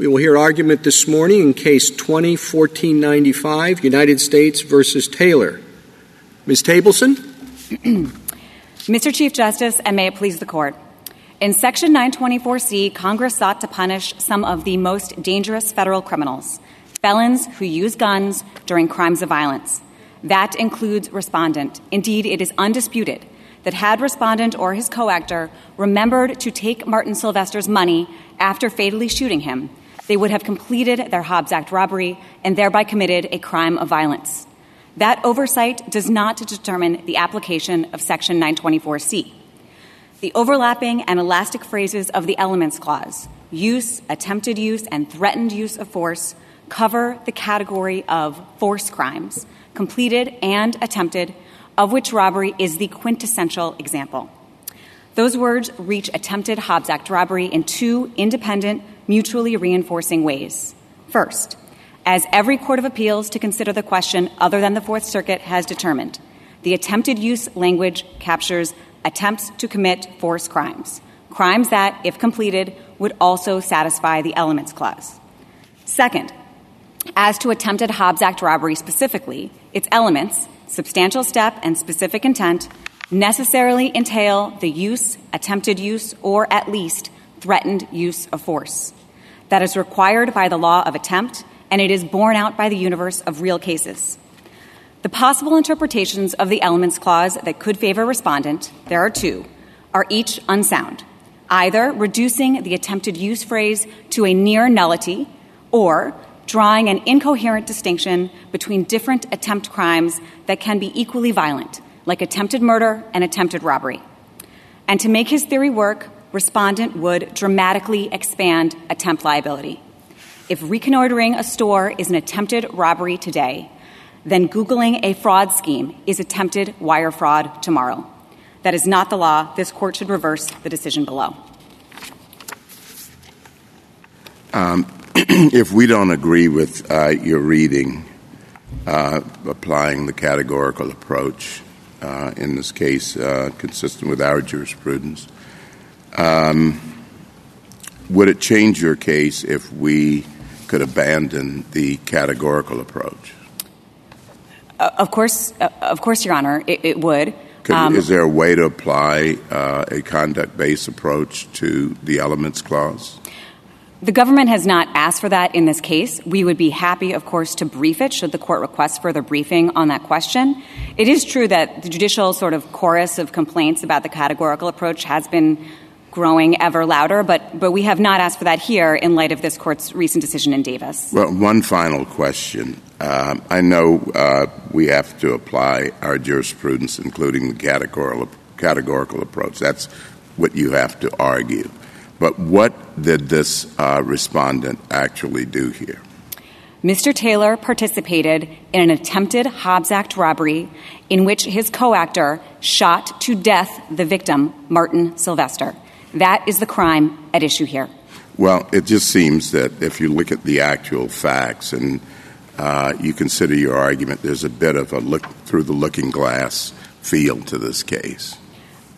We will hear argument this morning in Case 2014-95, United States versus Taylor. Ms. Tableson? Mr. Chief Justice, and may it please the Court. In Section 924C, Congress sought to punish some of the most dangerous federal criminals, felons who use guns during crimes of violence. That includes respondent. Indeed, it is undisputed that had respondent or his co-actor remembered to take Martin Sylvester's money after fatally shooting him, they would have completed their Hobbs Act robbery and thereby committed a crime of violence. That oversight does not determine the application of Section 924C. The overlapping and elastic phrases of the Elements Clause, use, attempted use, and threatened use of force, cover the category of force crimes, completed and attempted, of which robbery is the quintessential example. Those words reach attempted Hobbs Act robbery in two independent, mutually reinforcing ways. First, as every court of appeals to consider the question other than the Fourth Circuit has determined, the attempted use language captures attempts to commit force crimes, crimes that, if completed, would also satisfy the Elements Clause. Second, as to attempted Hobbs Act robbery specifically, its elements, substantial step and specific intent, necessarily entail the use, attempted use, or at least threatened use of force. That is required by the law of attempt, and it is borne out by the universe of real cases. The possible interpretations of the Elements Clause that could favor respondent, there are two, are each unsound, either reducing the attempted use phrase to a near nullity or drawing an incoherent distinction between different attempt crimes that can be equally violent, like attempted murder and attempted robbery. And to make his theory work, respondent would dramatically expand attempt liability. If reconnoitering a store is an attempted robbery today, then Googling a fraud scheme is attempted wire fraud tomorrow. That is not the law. This court should reverse the decision below. Um, if we don't agree with uh, your reading, uh, applying the categorical approach, uh, in this case, uh, consistent with our jurisprudence, would it change your case if we could abandon the categorical approach? Uh, of course, uh, of course, Your Honor, it, it would. Could, um, is there a way to apply uh, a conduct-based approach to the elements clause? The government has not asked for that in this case. We would be happy, of course, to brief it should the court request further briefing on that question. It is true that the judicial sort of chorus of complaints about the categorical approach has been growing ever louder, but, but we have not asked for that here in light of this court's recent decision in Davis. Well, one final question. Uh, I know uh, we have to apply our jurisprudence, including the categorical, categorical approach. That's what you have to argue. But what did this uh, respondent actually do here? Mr. Taylor participated in an attempted Hobbs Act robbery in which his co actor shot to death the victim, Martin Sylvester. That is the crime at issue here. Well, it just seems that if you look at the actual facts and uh, you consider your argument, there's a bit of a look through the looking glass feel to this case.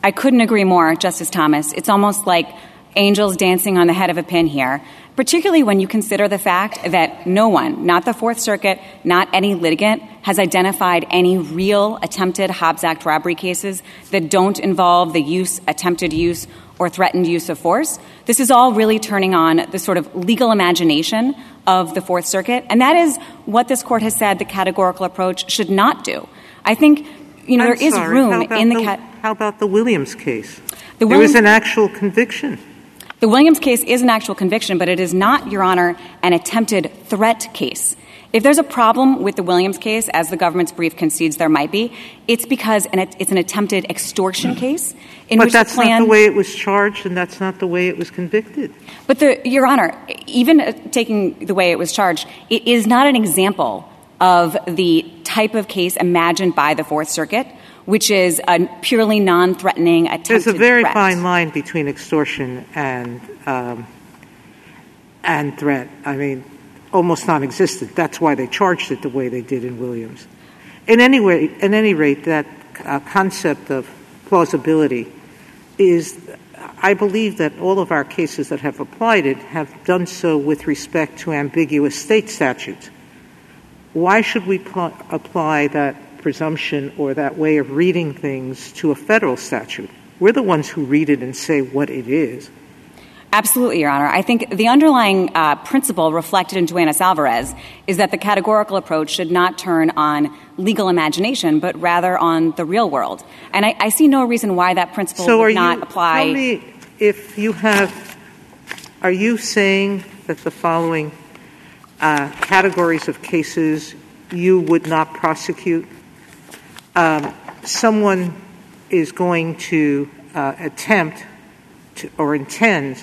I couldn't agree more, Justice Thomas. It's almost like angels dancing on the head of a pin here, particularly when you consider the fact that no one, not the Fourth Circuit, not any litigant, has identified any real attempted Hobbs Act robbery cases that don't involve the use, attempted use, or threatened use of force. This is all really turning on the sort of legal imagination of the Fourth Circuit, and that is what this court has said the categorical approach should not do. I think you know I'm there is sorry, room in the, the cat. How about the Williams case? The there was an actual conviction. The Williams case is an actual conviction, but it is not, Your Honor, an attempted threat case. If there's a problem with the Williams case, as the government's brief concedes there might be, it's because it's an attempted extortion case in but which that's the plan. That's not the way it was charged, and that's not the way it was convicted. But the, Your Honor, even uh, taking the way it was charged, it is not an example of the type of case imagined by the Fourth Circuit which is a purely non-threatening attempted There's a very threat. fine line between extortion and um, and threat. I mean, almost non-existent. That's why they charged it the way they did in Williams. In any way, at any rate, that uh, concept of plausibility is I believe that all of our cases that have applied it have done so with respect to ambiguous state statutes. Why should we pl- apply that presumption or that way of reading things to a federal statute? We're the ones who read it and say what it is. Absolutely, Your Honor. I think the underlying uh, principle reflected in Duenas Alvarez is that the categorical approach should not turn on legal imagination, but rather on the real world. And I, I see no reason why that principle so would not you, apply. Tell me if you have, are you saying that the following uh, categories of cases you would not prosecute? Um, someone is going to uh, attempt to, or intend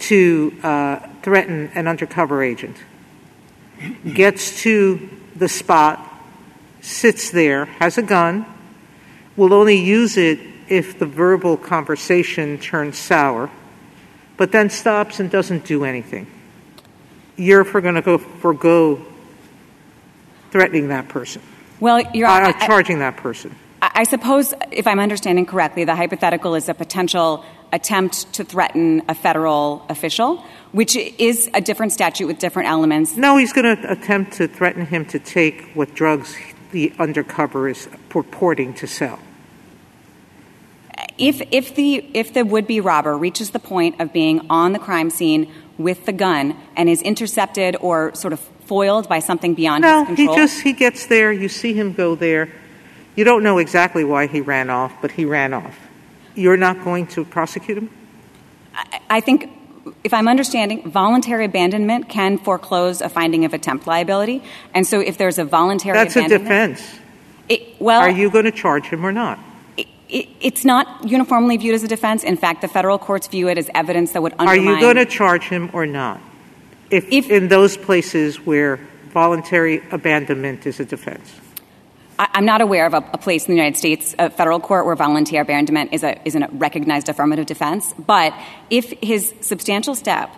to uh, threaten an undercover agent, gets to the spot, sits there, has a gun, will only use it if the verbal conversation turns sour, but then stops and doesn't do anything. You're going to go forego threatening that person. Well, you're uh, charging that person. I suppose, if I'm understanding correctly, the hypothetical is a potential attempt to threaten a federal official, which is a different statute with different elements. No, he's going to attempt to threaten him to take what drugs the undercover is purporting to sell. If, if, the, if the would be robber reaches the point of being on the crime scene with the gun and is intercepted or sort of foiled by something beyond no, his control? he just he gets there. You see him go there. You don't know exactly why he ran off, but he ran off. You're not going to prosecute him? I, I think, if I'm understanding, voluntary abandonment can foreclose a finding of attempt liability. And so if there's a voluntary That's a defense. It, well, Are you going to charge him or not? It, it's not uniformly viewed as a defense. In fact, the federal courts view it as evidence that would undermine. Are you going to charge him or not? If, if in those places where voluntary abandonment is a defense. I'm not aware of a, a, place in the United States, a federal court, where voluntary abandonment is a, is a recognized affirmative defense. But if his substantial step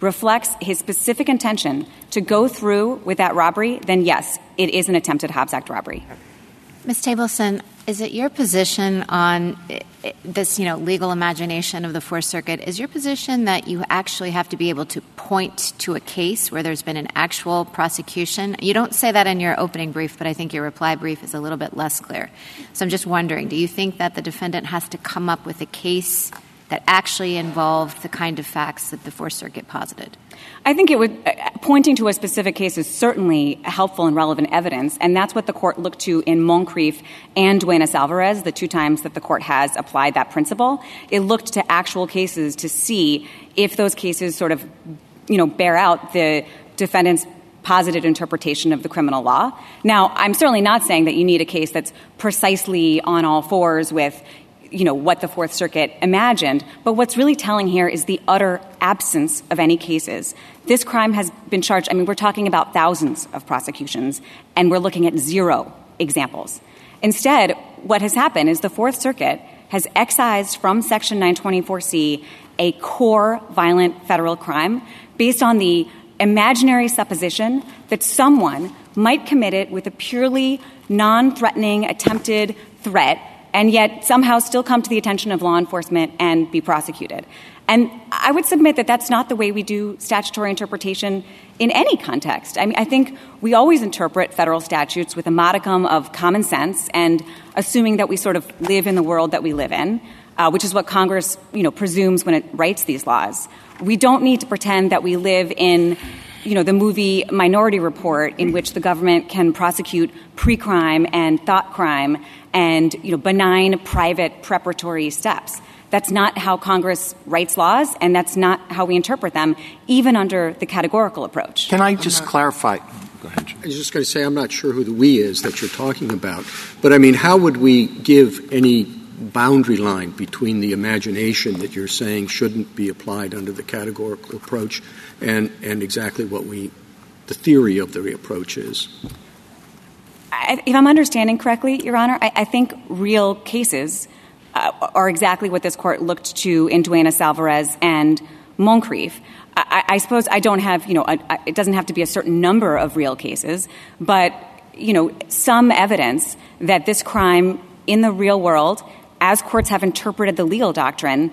reflects his specific intention to go through with that robbery, then yes, it is an attempted Hobbs Act robbery. Ms. Tableson, is it your position on this, you know, legal imagination of the Fourth Circuit? Is your position that you actually have to be able to point to a case where there's been an actual prosecution? You don't say that in your opening brief, but I think your reply brief is a little bit less clear. So I'm just wondering, do you think that the defendant has to come up with a case that actually involved the kind of facts that the Fourth Circuit posited? I think it would uh, pointing to a specific case is certainly helpful and relevant evidence, and that's what the court looked to in Moncrieffe and Duenas Alvarez, the two times that the court has applied that principle. It looked to actual cases to see if those cases sort of, you know, bear out the defendant's positive interpretation of the criminal law. Now, I'm certainly not saying that you need a case that's precisely on all fours with you know, what the Fourth Circuit imagined. But what's really telling here is the utter absence of any cases. This crime has been charged, I mean, we're talking about thousands of prosecutions, and we're looking at zero examples. Instead, what has happened is the Fourth Circuit has excised from Section 924C a core violent federal crime based on the imaginary supposition that someone might commit it with a purely non threatening attempted threat and yet somehow still come to the attention of law enforcement and be prosecuted. And I would submit that that's not the way we do statutory interpretation in any context. I mean, I think we always interpret federal statutes with a modicum of common sense and assuming that we sort of live in the world that we live in, uh, which is what Congress, you know, presumes when it writes these laws. We don't need to pretend that we live in you know, the movie Minority Report, in which the government can prosecute pre-crime and thought crime and, you know, benign private preparatory steps. That's not how Congress writes laws, and that's not how we interpret them, even under the categorical approach. Can I just clarify? Go ahead. I was just going to say I'm not sure who the we is that you're talking about, but I mean, how would we give any boundary line between the imagination that you're saying shouldn't be applied under the categorical approach and, and exactly what we, the theory of the approach is. If I'm understanding correctly, Your Honor, I, think real cases uh, are exactly what this court looked to in Duenas Alvarez and Moncrieffe. I, suppose I don't have, you know, it doesn't have to be a certain number of real cases, but, you know, some evidence that this crime in the real world, as courts have interpreted the legal doctrine,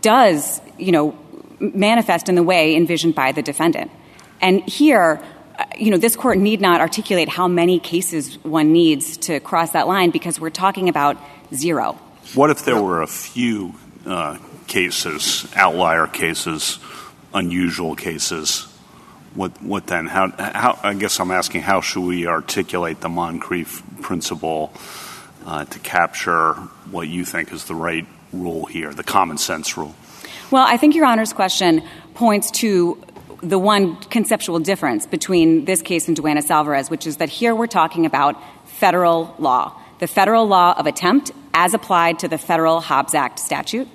does, you know, manifest in the way envisioned by the defendant. And here, you know, this court need not articulate how many cases one needs to cross that line because we're talking about zero. What if there were a few uh, cases, outlier cases, unusual cases? What, what then? How, how, I guess I'm asking how should we articulate the Moncrieffe principle uh, to capture what you think is the right rule here, the common sense rule? Well, I think Your Honor's question points to the one conceptual difference between this case and Duenas Alvarez, which is that here we're talking about federal law, the federal law of attempt as applied to the federal Hobbs Act statute.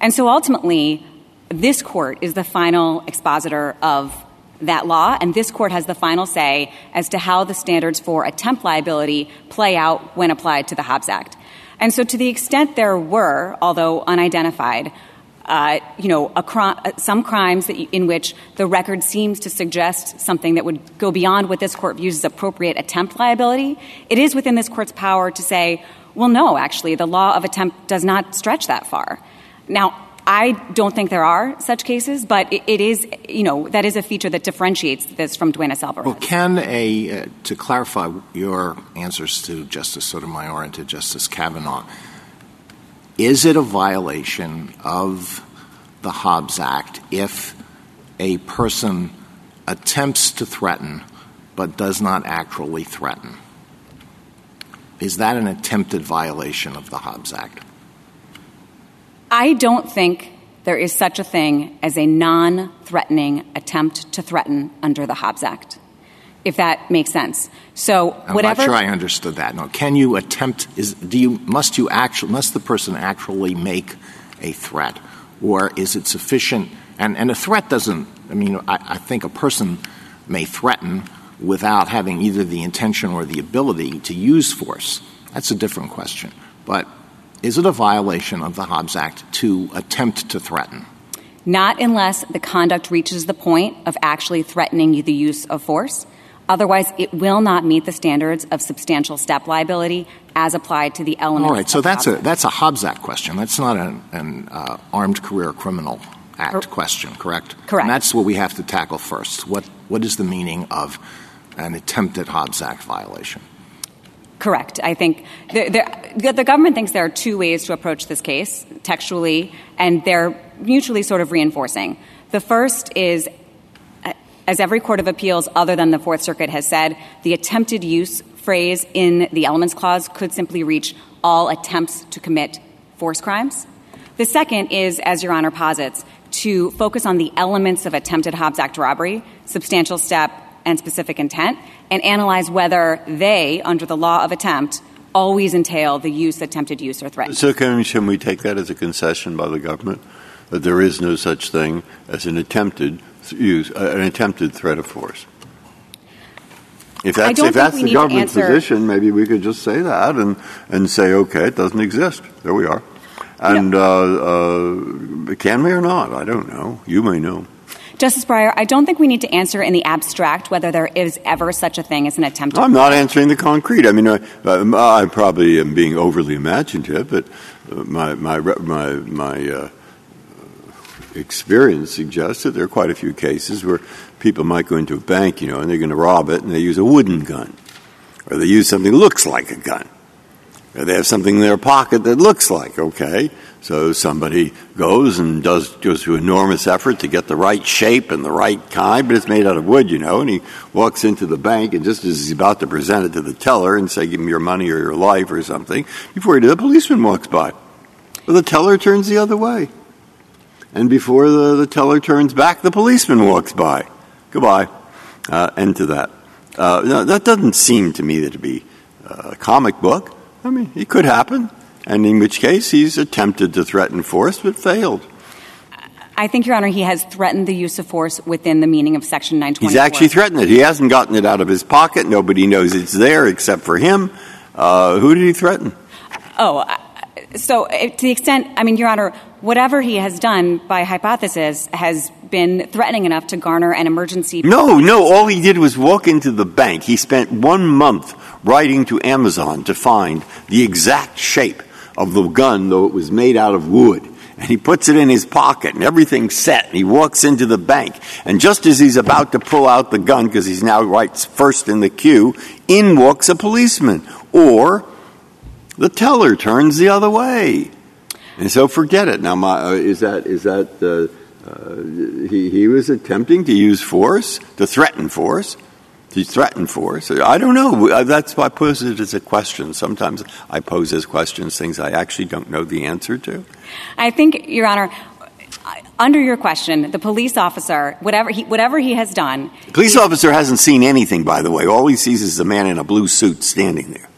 And so ultimately, this court is the final expositor of that law, and this court has the final say as to how the standards for attempt liability play out when applied to the Hobbs Act. And so, to the extent there were, although unidentified, you know, uh, some crimes in which the record seems to suggest something that would go beyond what this court views as appropriate attempt liability, it is within this court's power to say, well, no, actually, the law of attempt does not stretch that far. Now, I don't think there are such cases, but it, is, you know, that is a feature that differentiates this from Duenas Alvarez. Well, can a, uh, to clarify your answers to Justice Sotomayor and to Justice Kavanaugh, is it a violation of the Hobbs Act if a person attempts to threaten but does not actually threaten? Is that an attempted violation of the Hobbs Act? I don't think there is such a thing as a non threatening attempt to threaten under the Hobbs Act if that makes sense. So I'm not sure I understood that. No, can you attempt? Is do you must you actually must the person actually make a threat, or is it sufficient? And and a threat doesn't. I mean, I, I think a person may threaten without having either the intention or the ability to use force. That's a different question. But is it a violation of the Hobbs Act to attempt to threaten? Not unless the conduct reaches the point of actually threatening the use of force. Otherwise, it will not meet the standards of substantial step liability as applied to the elements. All right, so that's a that's a Hobbs Act question. That's not an, an uh, Armed Career Criminal Act question, correct? Correct. And that's what we have to tackle first. What what is the meaning of an attempted Hobbs Act violation? Correct. I think the, the, the, government thinks there are two ways to approach this case textually, and they're mutually sort of reinforcing. The first is as every court of appeals other than the Fourth Circuit has said, the attempted use phrase in the elements clause could simply reach all attempts to commit force crimes. The second is, as Your Honor posits, to focus on the elements of attempted Hobbs Act robbery, substantial step, and specific intent, and analyze whether they, under the law of attempt, always entail the use, attempted use, or threat. So, can, can we take that as a concession by the government that there is no such thing as an attempted use uh, an attempted threat of force. If that's, if that's the government's position, maybe we could just say that and, and say, okay, it doesn't exist. There we are. And no. uh, uh, can we or not? I don't know. You may know. Justice Breyer, I don't think we need to answer in the abstract whether there is ever such a thing as an attempt. I'm not answering the concrete. I mean, I, I probably am being overly imaginative, but my my my my uh, experience suggests that there are quite a few cases where people might go into a bank, you know, and they're going to rob it, and they use a wooden gun, or they use something that looks like a gun, or they have something in their pocket that looks like okay. So somebody goes and does goes through enormous effort to get the right shape and the right kind, but it's made out of wood, you know. And he walks into the bank, and just as he's about to present it to the teller and say, "Give me your money or your life" or something, before he does, a policeman walks by. Well, the teller turns the other way and before the, the teller turns back, the policeman walks by. Goodbye. Uh, end to that. Uh, no, that doesn't seem to me to be a comic book. I mean, it could happen, and in which case he's attempted to threaten force but failed. I think, Your Honor, he has threatened the use of force within the meaning of Section 924. He's actually threatened it. He hasn't gotten it out of his pocket. Nobody knows it's there except for him. Uh, who did he threaten? Oh, so eh, to the extent, I mean, Your Honor, whatever he has done by hypothesis has been threatening enough to garner an emergency. No, no, all he did was walk into the bank. He spent one month writing to Amazon to find the exact shape of the gun, though it was made out of wood. and he puts it in his pocket and everything's set and he walks into the bank and just as he's about to pull out the gun because he's now right first in the queue in walks a policeman or the teller turns the other way and so forget it now my uh, is that is that uh, uh, he, he was attempting to use force to threaten force to threaten force. I don't know. Uh, That's why I pose it as a question. Sometimes I pose as questions things I actually don't know the answer to. I think, Your Honor, under your question, the police officer, whatever he, whatever he has done, The police officer hasn't seen anything, by the way. All he sees is a man in a blue suit standing there.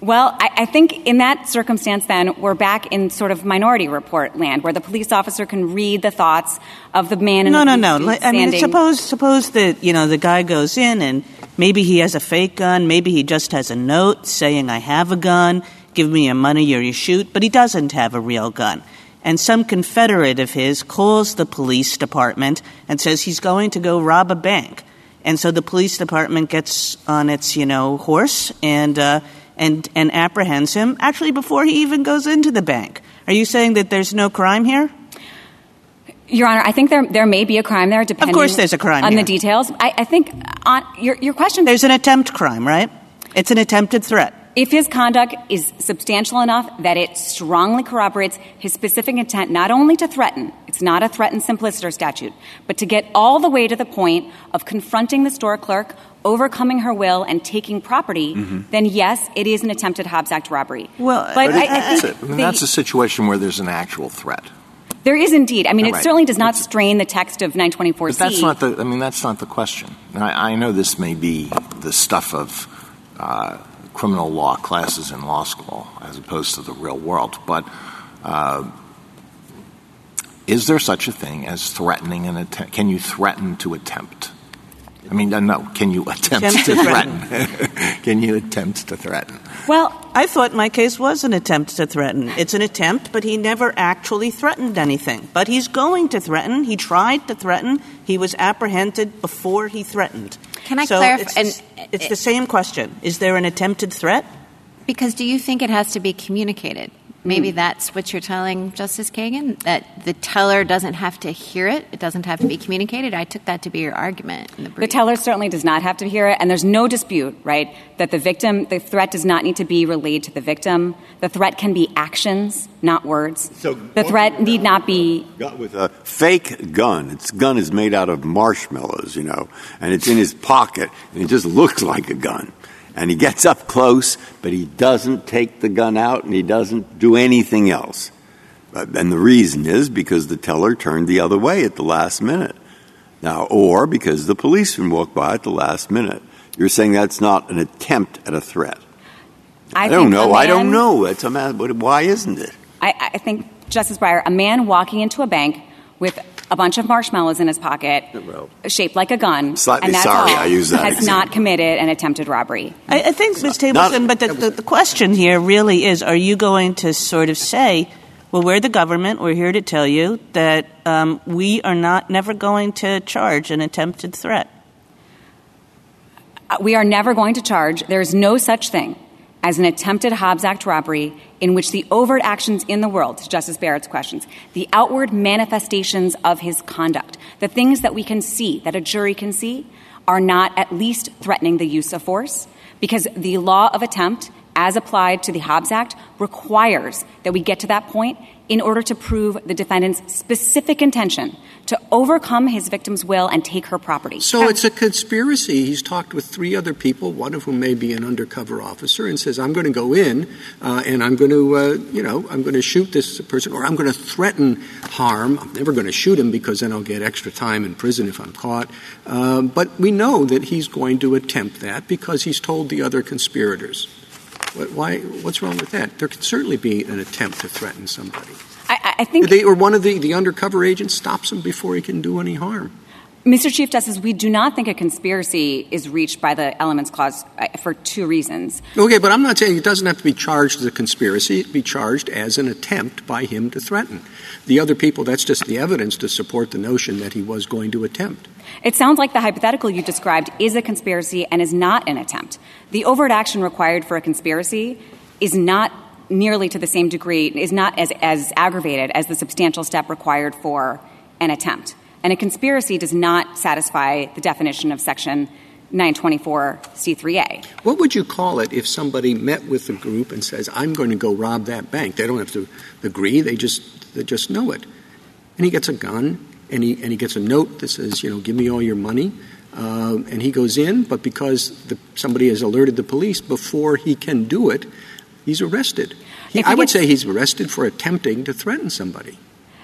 Well, I, I think in that circumstance, then we're back in sort of minority report land, where the police officer can read the thoughts of the man in No, the no, blue no. I mean, suppose suppose that you know the guy goes in and maybe he has a fake gun, maybe he just has a note saying "I have a gun, give me your money or you shoot," but he doesn't have a real gun. And some Confederate of his calls the police department and says he's going to go rob a bank. And so the police department gets on its, you know, horse and uh, and and apprehends him actually before he even goes into the bank. Are you saying that there's no crime here? Your Honor, I think there there may be a crime there, depending. course there's a crime on here. the details. I, I think on your your question. There's an attempt crime, right? It's an attempted threat. If his conduct is substantial enough that it strongly corroborates his specific intent not only to threaten, it's not a threatened simpliciter statute, but to get all the way to the point of confronting the store clerk, overcoming her will, and taking property, then yes, it is an attempted Hobbs Act robbery. Well, but But I, it- I that's, think it. I mean, the- that's a situation where there's an actual threat. there is indeed. I mean, it Right. certainly does not strain the text of 924C. But that's not the. I mean, that's not the question. And I, I know this may be the stuff of uh, criminal law classes in law school, as opposed to the real world. But uh, is there such a thing as threatening an attempt? Can you threaten to attempt? I mean, no. Can you attempt, Attempt to to threaten? can you attempt to threaten? well, I thought my case was an attempt to threaten. It's an attempt, but he never actually threatened anything. But he's going to threaten. He tried to threaten. He was apprehended before he threatened. Can I so clarify- It's, and- it's the same question. Is there an attempted threat? Because do you think it has to be communicated? Maybe hmm. that's what you're telling Justice Kagan, that the teller doesn't have to hear it, it doesn't have to be communicated. I took that to be your argument in the The teller certainly does not have to hear it, and there's no dispute, right, that the victim, the threat does not need to be relayed to the victim. The threat can be actions, not words. So- the threat need not be. Got with a fake gun. Its gun is made out of marshmallows, you know, and it's in his pocket, and it just looks like a gun. And he gets up close, but he doesn't take the gun out, and he doesn't do anything else. Uh, and the reason is because the teller turned the other way at the last minute. Now, or because the policeman walked by at the last minute. You're saying that's not an attempt at a threat. I, I, don't know. I don't know. It's a matter. but Why isn't it? I, I think, Justice Breyer, a man walking into a bank with a bunch of marshmallows in his pocket, well, shaped like a gun, slightly and that's sorry all, I use that has example. not committed an attempted robbery. I, I think, Ms. not- Tableson, but the, the, the question here really is are you going to sort of say, well, we're the government, we're here to tell you that um, we are not never going to charge an attempted threat? Uh, We are never going to charge. There is no such thing as an attempted Hobbs Act robbery in which the overt actions in the world, to Justice Barrett's questions, the outward manifestations of his conduct, the things that we can see, that a jury can see, are not at least threatening the use of force, because the law of attempt, as applied to the Hobbs Act, requires that we get to that point in order to prove the defendant's specific intention to overcome his victim's will and take her property. So it's a conspiracy. He's talked with three other people, one of whom may be an undercover officer, and says, "I'm going to go in uh, and I'm going to, uh, you know, I'm going to shoot this person, or I'm going to threaten harm. I'm never going to shoot him because then I'll get extra time in prison if I'm caught." Um, but we know that he's going to attempt that because he's told the other conspirators. What, why? What's wrong with that? There could certainly be an attempt to threaten somebody. I, I- I think They, or one of the, the undercover agents stops him before he can do any harm. Mr. Chief Justice, we do not think a conspiracy is reached by the Elements Clause uh, for two reasons. Okay, but I'm not saying it doesn't have to be charged as a conspiracy. It can be charged as an attempt by him to threaten. The other people, that's just the evidence to support the notion that he was going to attempt. It sounds like the hypothetical you described is a conspiracy and is not an attempt. The overt action required for a conspiracy is not nearly to the same degree, is not as, as aggravated as the substantial step required for an attempt. And a conspiracy does not satisfy the definition of Section 924C3A. What would you call it if somebody met with the group and says, I'm going to go rob that bank? They don't have to agree, they just, they just know it. And he gets a gun, and he, and he gets a note that says, you know, give me all your money. Uh, and he goes in, but because the, somebody has alerted the police before he can do it, he's arrested. He, I would say he's arrested for attempting to threaten somebody.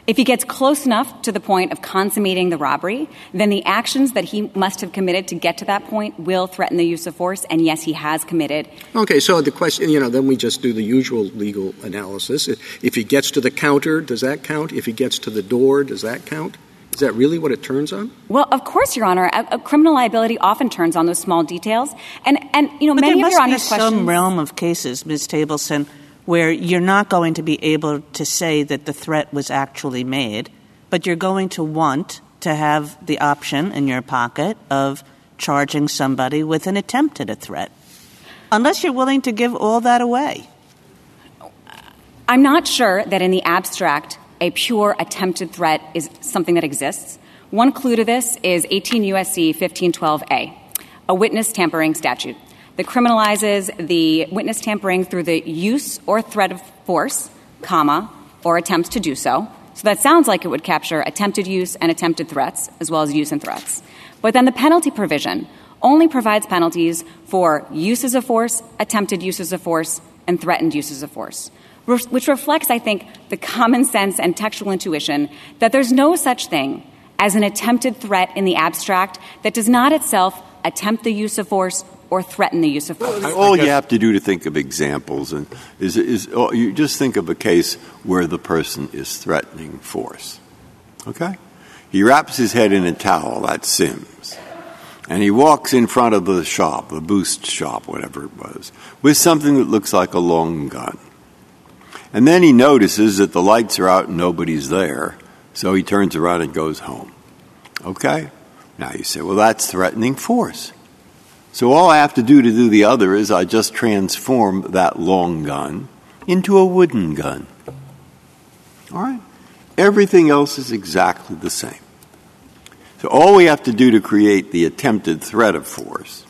If he gets close enough to the point of consummating the robbery, then the actions that he must have committed to get to that point will threaten the use of force, and yes, he has committed. Okay, so the question, you know, then we just do the usual legal analysis. If he gets to the counter, does that count? If he gets to the door, does that count? Is that really what it turns on? Well, of course, Your Honor. A, a criminal liability often turns on those small details, and and you know but many there of Your must Honor's be questions. some realm of cases, Ms. Tableson, where you're not going to be able to say that the threat was actually made, but you're going to want to have the option in your pocket of charging somebody with an attempt at a threat, unless you're willing to give all that away. I'm not sure that in the abstract, a pure attempted threat is something that exists. One clue to this is 18 U.S.C. 1512a, a witness tampering statute that criminalizes the witness tampering through the use or threat of force, comma, or attempts to do so. So that sounds like it would capture attempted use and attempted threats, as well as use and threats. But then the penalty provision only provides penalties for uses of force, attempted uses of force, and threatened uses of force, which reflects, I think, the common sense and textual intuition that there's no such thing as an attempted threat in the abstract that does not itself attempt the use of force or threaten the use of force. All you have to do to think of examples and is, is oh, you just think of a case where the person is threatening force. Okay? He wraps his head in a towel, that's Sims. And he walks in front of the shop, the boost shop, whatever it was, with something that looks like a long gun. And then he notices that the lights are out and nobody's there, so he turns around and goes home. Okay? Now you say, well, that's threatening force. So all I have to do to do the other is I just transform that long gun into a wooden gun. All right? Everything else is exactly the same. So all we have to do to create the attempted threat of force,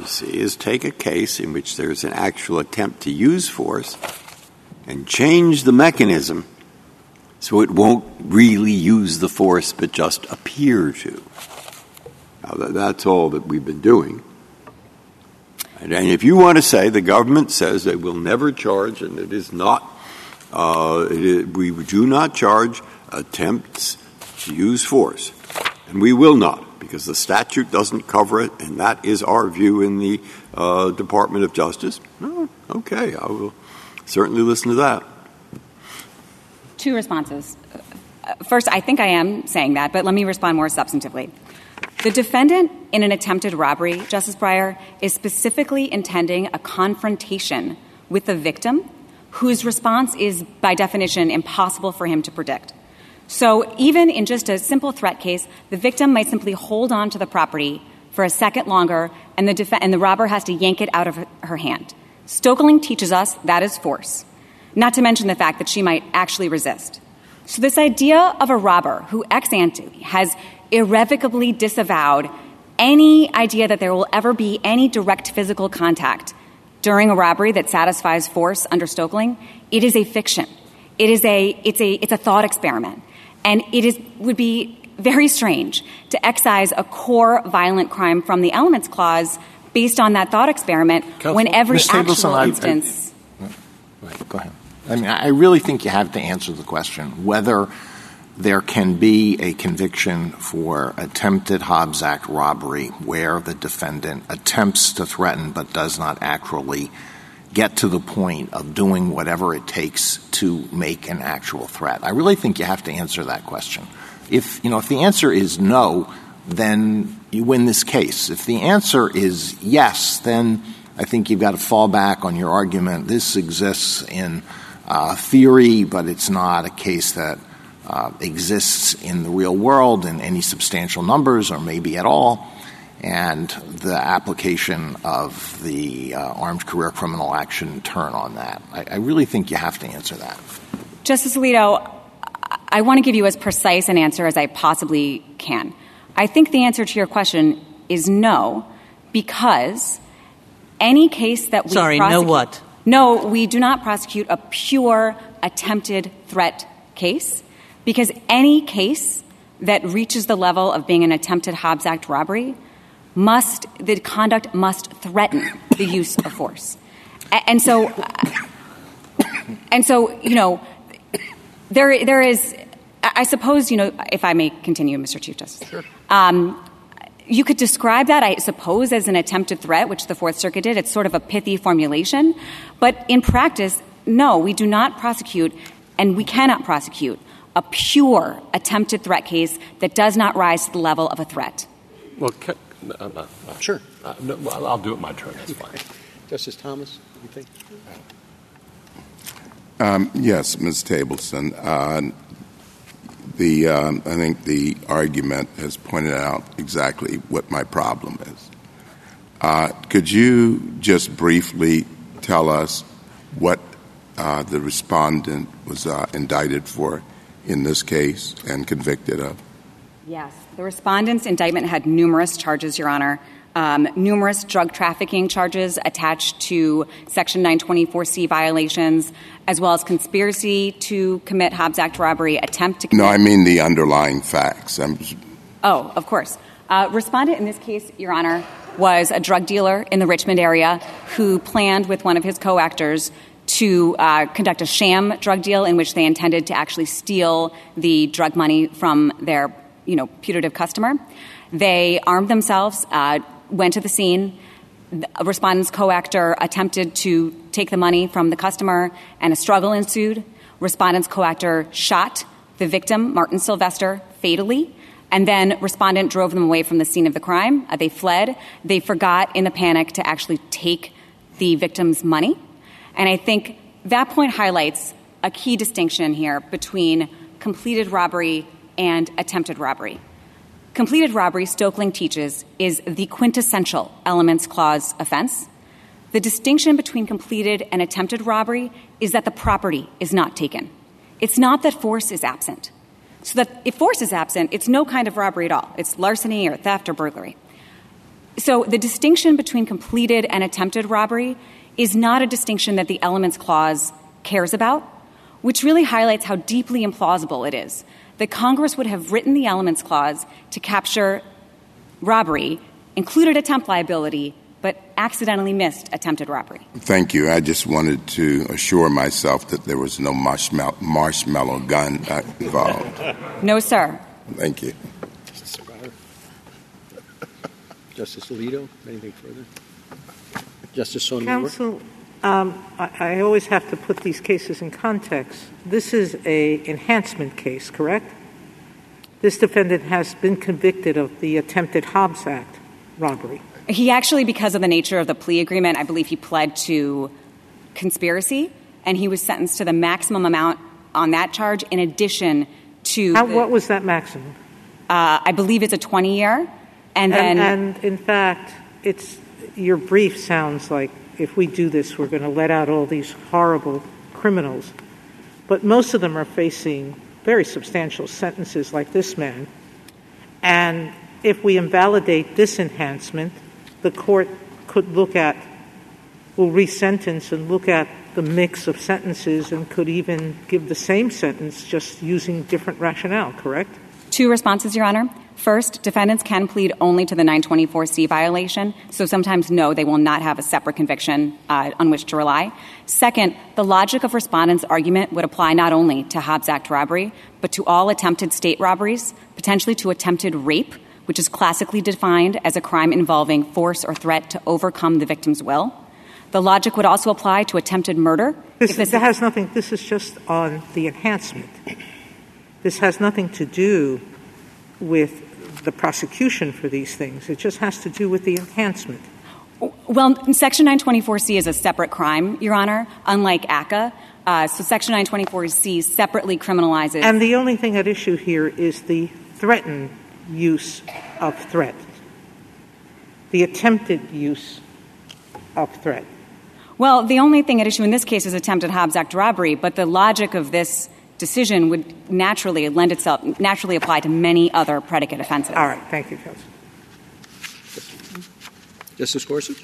you see, is take a case in which there's an actual attempt to use force and change the mechanism so it won't really use the force but just appear to. That's all that we've been doing. And if you want to say the government says they will never charge, and it is not, uh, it is, we do not charge attempts to use force, and we will not, because the statute doesn't cover it, and that is our view in the uh, Department of Justice. Okay, I will certainly listen to that. Two responses. First, I think I am saying that, but let me respond more substantively. The defendant in an attempted robbery, Justice Breyer, is specifically intending a confrontation with the victim whose response is, by definition, impossible for him to predict. So even in just a simple threat case, the victim might simply hold on to the property for a second longer, and the, def- and the robber has to yank it out of her hand. Stokeling teaches us that is force, not to mention the fact that she might actually resist. So this idea of a robber who ex ante has irrevocably disavowed any idea that there will ever be any direct physical contact during a robbery that satisfies force under Stokeling, it is a fiction. It is a, it's a, it's a thought experiment. And it is, would be very strange to excise a core violent crime from the elements clause based on that thought experiment Counsel, when every Ms. Actual I- I- instance. Go ahead. I mean, I really think you have to answer the question whether there can be a conviction for attempted Hobbs Act robbery where the defendant attempts to threaten but does not actually get to the point of doing whatever it takes to make an actual threat. I really think you have to answer that question. If, you know, if the answer is no, then you win this case. If the answer is yes, then I think you've got to fall back on your argument. This exists in uh, theory, but it's not a case that exists in the real world in any substantial numbers or maybe at all. and the application of the uh, Armed Career Criminal Action turn on that? I, I really think you have to answer that. Justice Alito, I want to give you as precise an answer as I possibly can. I think the answer to your question is no, because any case that we Sorry, no what? No, we do not prosecute a pure attempted threat case because any case that reaches the level of being an attempted Hobbs Act robbery must the conduct must threaten the use of force. And so and so, you know, there there is I I suppose, you know, if I may continue, Mr. Chief Justice. Sure. Um, you could describe that, I suppose, as an attempted threat, which the Fourth Circuit did. It's sort of a pithy formulation. But in practice, no, we do not prosecute, and we cannot prosecute, a pure attempted threat case that does not rise to the level of a threat. Well, ca- uh, uh, uh, Sure. uh, no, well, I'll do it my turn. That's fine. Justice Thomas, you think? Um, yes, Ms. Tableson. Uh, the um, I think the argument has pointed out exactly what my problem is. Uh, could you just briefly tell us what uh, the respondent was uh, indicted for in this case and convicted of? Yes. The respondent's indictment had numerous charges, Your Honor. Um, numerous drug trafficking charges attached to Section 924C violations, as well as conspiracy to commit Hobbs Act robbery, attempt to commit. No, I mean the underlying facts. I'm, Oh, of course. Uh, respondent in this case, Your Honor, was a drug dealer in the Richmond area who planned with one of his co actors to uh, conduct a sham drug deal in which they intended to actually steal the drug money from their you know, putative customer. They armed themselves, uh, went to the scene. The respondent's co actor attempted to take the money from the customer, and a struggle ensued. Respondent's co actor shot the victim, Martin Sylvester, fatally. And then respondent drove them away from the scene of the crime. Uh, they fled. They forgot in the panic to actually take the victim's money. And I think that point highlights a key distinction here between completed robbery and attempted robbery. Completed robbery, Stokeling teaches, is the quintessential elements clause offense. The distinction between completed and attempted robbery is that the property is not taken. It's not that force is absent. So that if force is absent, it's no kind of robbery at all. It's larceny or theft or burglary. So the distinction between completed and attempted robbery is not a distinction that the elements clause cares about, which really highlights how deeply implausible it is that Congress would have written the elements clause to capture robbery, included attempt liability, but accidentally missed attempted robbery. thank you. I just wanted to assure myself that there was no marshmallow, marshmallow gun uh, involved. No, sir. Thank you. Justice Breyer? Justice Alito, anything further? Justice Sotomayor? Counsel, um, I, I always have to put these cases in context. This is a enhancement case, correct? This defendant has been convicted of the attempted Hobbs Act robbery. He actually, because of the nature of the plea agreement, I believe he pled to conspiracy, and he was sentenced to the maximum amount on that charge in addition to. How, the- what was that maximum? Uh, I believe it's a 20 year. And then. and, and in fact, it's your brief sounds like if we do this, we're going to let out all these horrible criminals. But most of them are facing very substantial sentences, like this man. And if we invalidate this enhancement, the court could look at, will resentence and look at the mix of sentences and could even give the same sentence just using different rationale, correct? Two responses, Your Honor. First, defendants can plead only to the 924C violation, so sometimes no, they will not have a separate conviction uh, on which to rely. Second, the logic of respondents' argument would apply not only to Hobbs Act robbery, but to all attempted state robberies, potentially to attempted rape, which is classically defined as a crime involving force or threat to overcome the victim's will. The logic would also apply to attempted murder. This, this that has nothing, this is just on the enhancement. This has nothing to do with the prosecution for these things. It just has to do with the enhancement. Well, Section 924C is a separate crime, Your Honor, unlike ACCA. Uh, so Section 924C separately criminalizes. And the only thing at issue here is the threatened use of threat. the attempted use of threat? Well, the only thing at issue in this case is attempted Hobbs Act robbery, but the logic of this decision would naturally lend itself naturally apply to many other predicate offenses. All right, thank you, Counsel. Justice Gorsuch?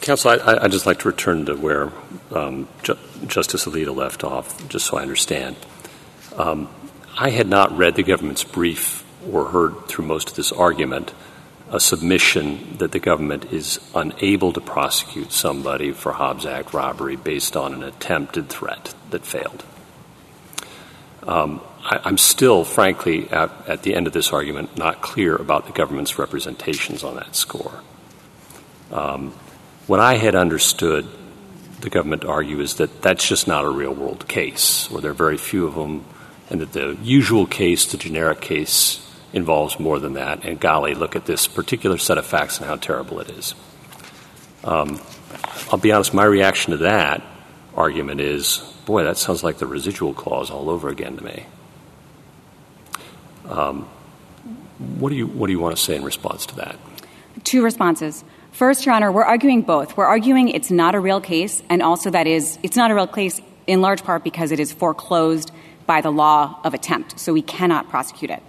Counsel, I, I'd just like to return to where um, Ju- Justice Alito left off, just so I understand. Um, I had not read the government's brief or heard through most of this argument a submission that the government is unable to prosecute somebody for Hobbs Act robbery based on an attempted threat that failed. Um, I'm still, frankly, at, the end of this argument, not clear about the government's representations on that score. Um, what I had understood the government to argue is that that's just not a real world case, or there are very few of them, and that the usual case, the generic case, involves more than that. And golly, look at this particular set of facts and how terrible it is. Um, I'll be honest, my reaction to that argument is boy, that sounds like the residual clause all over again to me. Um, what, do you, what do you want to say in response to that? Two responses. First, Your Honor, we're arguing both. We're arguing it's not a real case, and also that is it's not a real case in large part because it is foreclosed by the law of attempt, so we cannot prosecute it.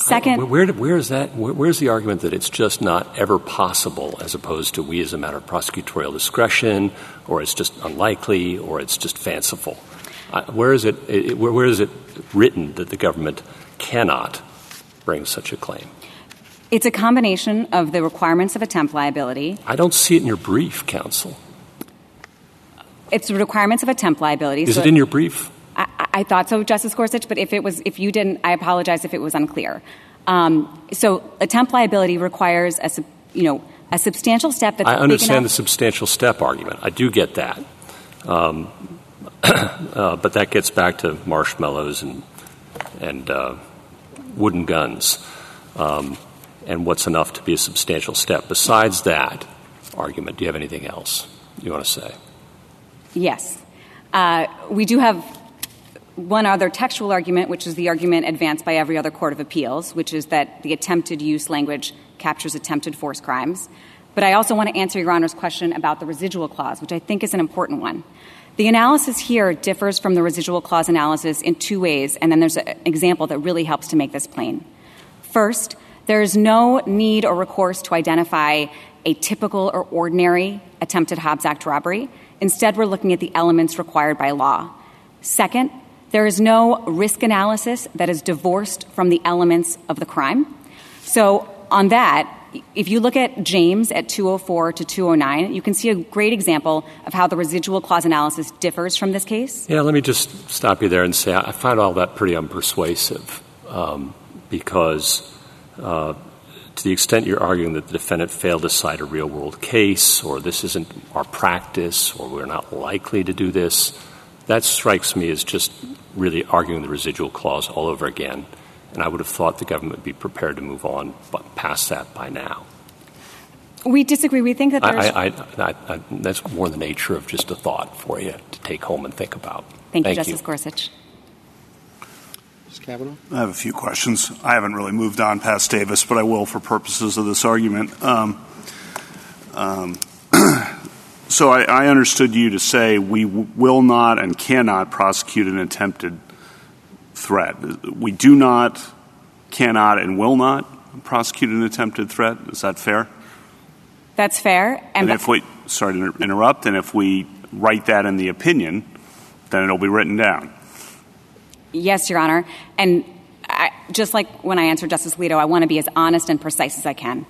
Second, where, where is that? Where, where's the argument that it's just not ever possible, as opposed to we as a matter of prosecutorial discretion, or it's just unlikely, or it's just fanciful? Uh, where is it, it where, where is it written that the government cannot bring such a claim? it's a combination of the requirements of attempt liability. I don't see it in your brief, counsel. It's the requirements of attempt liability. Is so it in your brief? I, I thought so, Justice Gorsuch, but if it was, if you didn't, I apologize if it was unclear. Um, so attempt liability requires a, you know, a substantial step I understand the substantial step argument. I do get that. Um, uh, but that gets back to marshmallows and, and uh, wooden guns um, and what's enough to be a substantial step. Besides that argument, do you have anything else you want to say? Yes. Uh, we do have one other textual argument, which is the argument advanced by every other court of appeals, which is that the attempted use language captures attempted force crimes. But I also want to answer Your Honor's question about the residual clause, which I think is an important one. The analysis here differs from the residual clause analysis in two ways, and then there's an example that really helps to make this plain. First, there is no need or recourse to identify a typical or ordinary attempted Hobbs Act robbery. Instead, we're looking at the elements required by law. Second, there is no risk analysis that is divorced from the elements of the crime. So, on that, if you look at James at 204 to 209, you can see a great example of how the residual clause analysis differs from this case. Yeah, let me just stop you there and say I find all that pretty unpersuasive um, because uh, to the extent you're arguing that the defendant failed to cite a real world case or this isn't our practice or we're not likely to do this, that strikes me as just really arguing the residual clause all over again. And I would have thought the government would be prepared to move on but past that by now. We disagree. We think that there's. I, I, I, I, that's more the nature of just a thought for you to take home and think about. Thank you, Justice Gorsuch. Ms. Kavanaugh? I have a few questions. I haven't really moved on past Davis, but I will for purposes of this argument. Um, um, so I, I understood you to say we w- will not and cannot prosecute an attempted threat. We do not, cannot, and will not prosecute an attempted threat. Is that fair? That's fair. And And, if we, sorry to inter- interrupt, and if we write that in the opinion, then it'll be written down. yes, Your Honor. And I, just like when I answered Justice Alito, I want to be as honest and precise as I can.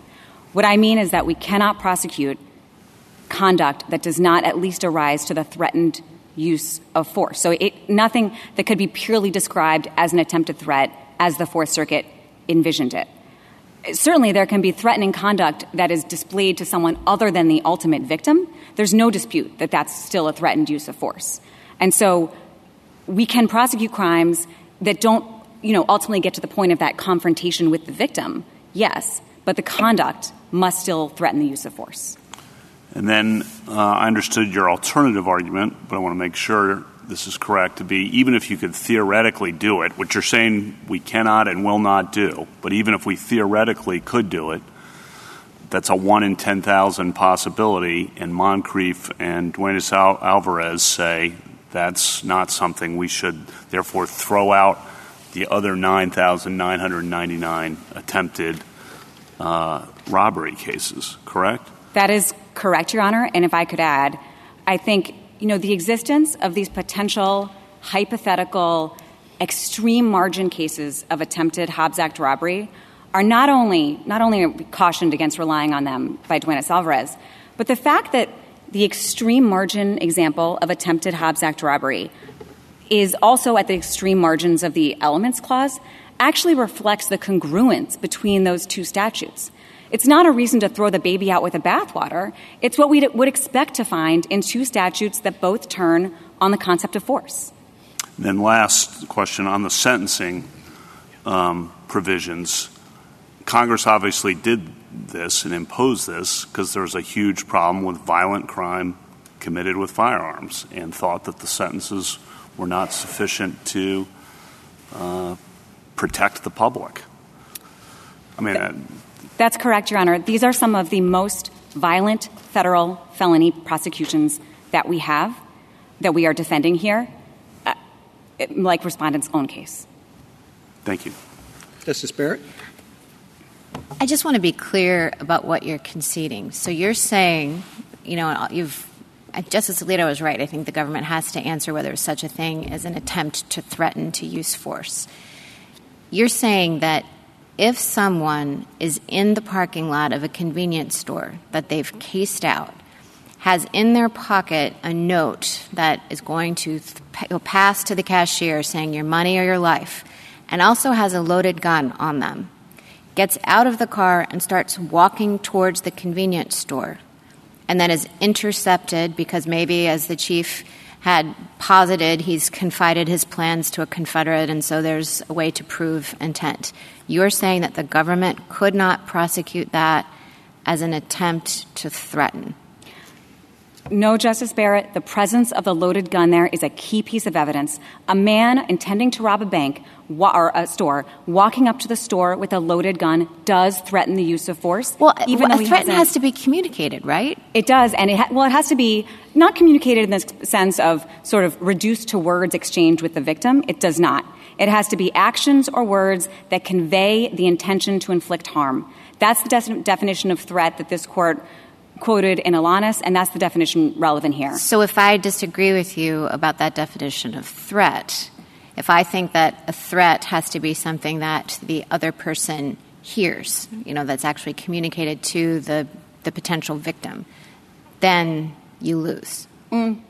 What I mean is that we cannot prosecute conduct that does not at least arise to the threatened use of force. So it, nothing that could be purely described as an attempted threat as the Fourth Circuit envisioned it. Certainly, there can be threatening conduct that is displayed to someone other than the ultimate victim. There's no dispute that that's still a threatened use of force. And so we can prosecute crimes that don't, you know, ultimately get to the point of that confrontation with the victim, yes, but the conduct must still threaten the use of force. And then uh, I understood your alternative argument, but I want to make sure this is correct to be even if you could theoretically do it, which you're saying we cannot and will not do, but even if we theoretically could do it, that's a one in 10,000 possibility, and Moncrieffe and Duenas Al- Alvarez say that's not something we should therefore throw out the other 9,999 attempted uh, robbery cases, correct? That is correct, Your Honor. And if I could add, I think, you know, the existence of these potential hypothetical extreme margin cases of attempted Hobbs Act robbery are not only not only cautioned against relying on them by Duenas Alvarez, but the fact that the extreme margin example of attempted Hobbs Act robbery is also at the extreme margins of the elements clause actually reflects the congruence between those two statutes. It's not a reason to throw the baby out with the bathwater. It's what we would expect to find in two statutes that both turn on the concept of force. Then, last question on the sentencing um, provisions. Congress obviously did this and imposed this because there was a huge problem with violent crime committed with firearms and thought that the sentences were not sufficient to uh, protect the public. I mean, uh, that's correct, Your Honor. These are some of the most violent federal felony prosecutions that we have, that we are defending here, uh, like respondent's own case. Thank you. Justice Barrett? I just want to be clear about what you're conceding. So you're saying, you know, you've Justice Alito was right. I think the government has to answer whether such a thing as an attempt to threaten to use force. You're saying that if someone is in the parking lot of a convenience store that they've cased out, has in their pocket a note that is going to th- pass to the cashier saying your money or your life, and also has a loaded gun on them, gets out of the car and starts walking towards the convenience store, and then is intercepted because maybe, as the chief had posited, he's confided his plans to a Confederate, and so there's a way to prove intent. You're saying that the government could not prosecute that as an attempt to threaten. No, Justice Barrett, the presence of the loaded gun there is a key piece of evidence. A man intending to rob a bank or a store walking up to the store with a loaded gun does threaten the use of force. Well, even well, a threat has to be communicated, right? It does, and it ha- well, it has to be not communicated in the sense of sort of reduced to words exchanged with the victim. It does not. It has to be actions or words that convey the intention to inflict harm. That's the de- definition of threat that this court quoted in Elonis, and that's the definition relevant here. So if I disagree with you about that definition of threat, if I think that a threat has to be something that the other person hears, you know, that's actually communicated to the, the potential victim, then you lose. Mm.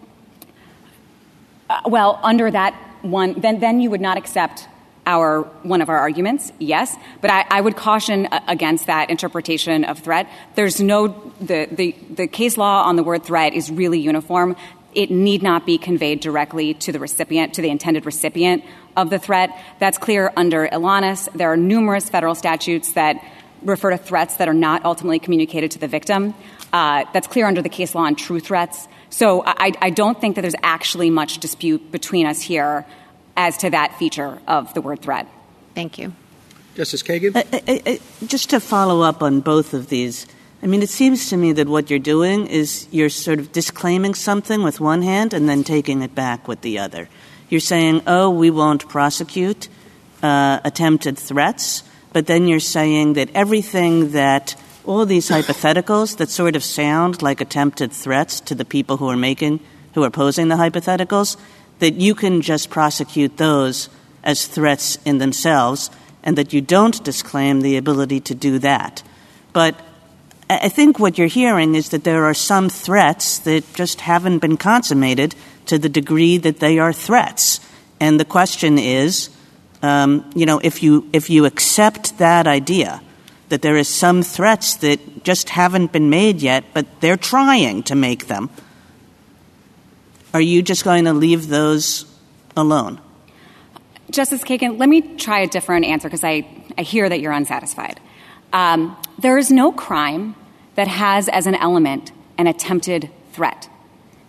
Uh, well, under that one, then, then you would not accept our one of our arguments, yes, but I, I would caution against that interpretation of threat. There's no the, the the case law on the word threat is really uniform. It need not be conveyed directly to the recipient, to the intended recipient of the threat. That's clear under Elonis. There are numerous federal statutes that refer to threats that are not ultimately communicated to the victim. Uh, that's clear under the case law on true threats. So I, I don't think that there's actually much dispute between us here as to that feature of the word threat. Thank you. Justice Kagan? Uh, uh, uh, just to follow up on both of these, I mean, it seems to me that what you're doing is you're sort of disclaiming something with one hand and then taking it back with the other. You're saying, oh, we won't prosecute uh, attempted threats, but then you're saying that everything that all these hypotheticals that sort of sound like attempted threats to the people who are making, who are posing the hypotheticals, that you can just prosecute those as threats in themselves and that you don't disclaim the ability to do that. But I think what you're hearing is that there are some threats that just haven't been consummated to the degree that they are threats. And the question is, um, you know, if you if you accept that idea that there is some threats that just haven't been made yet, but they're trying to make them, are you just going to leave those alone? Justice Kagan, let me try a different answer because I, hear that you're unsatisfied. Um, there is no crime that has as an element an attempted threat,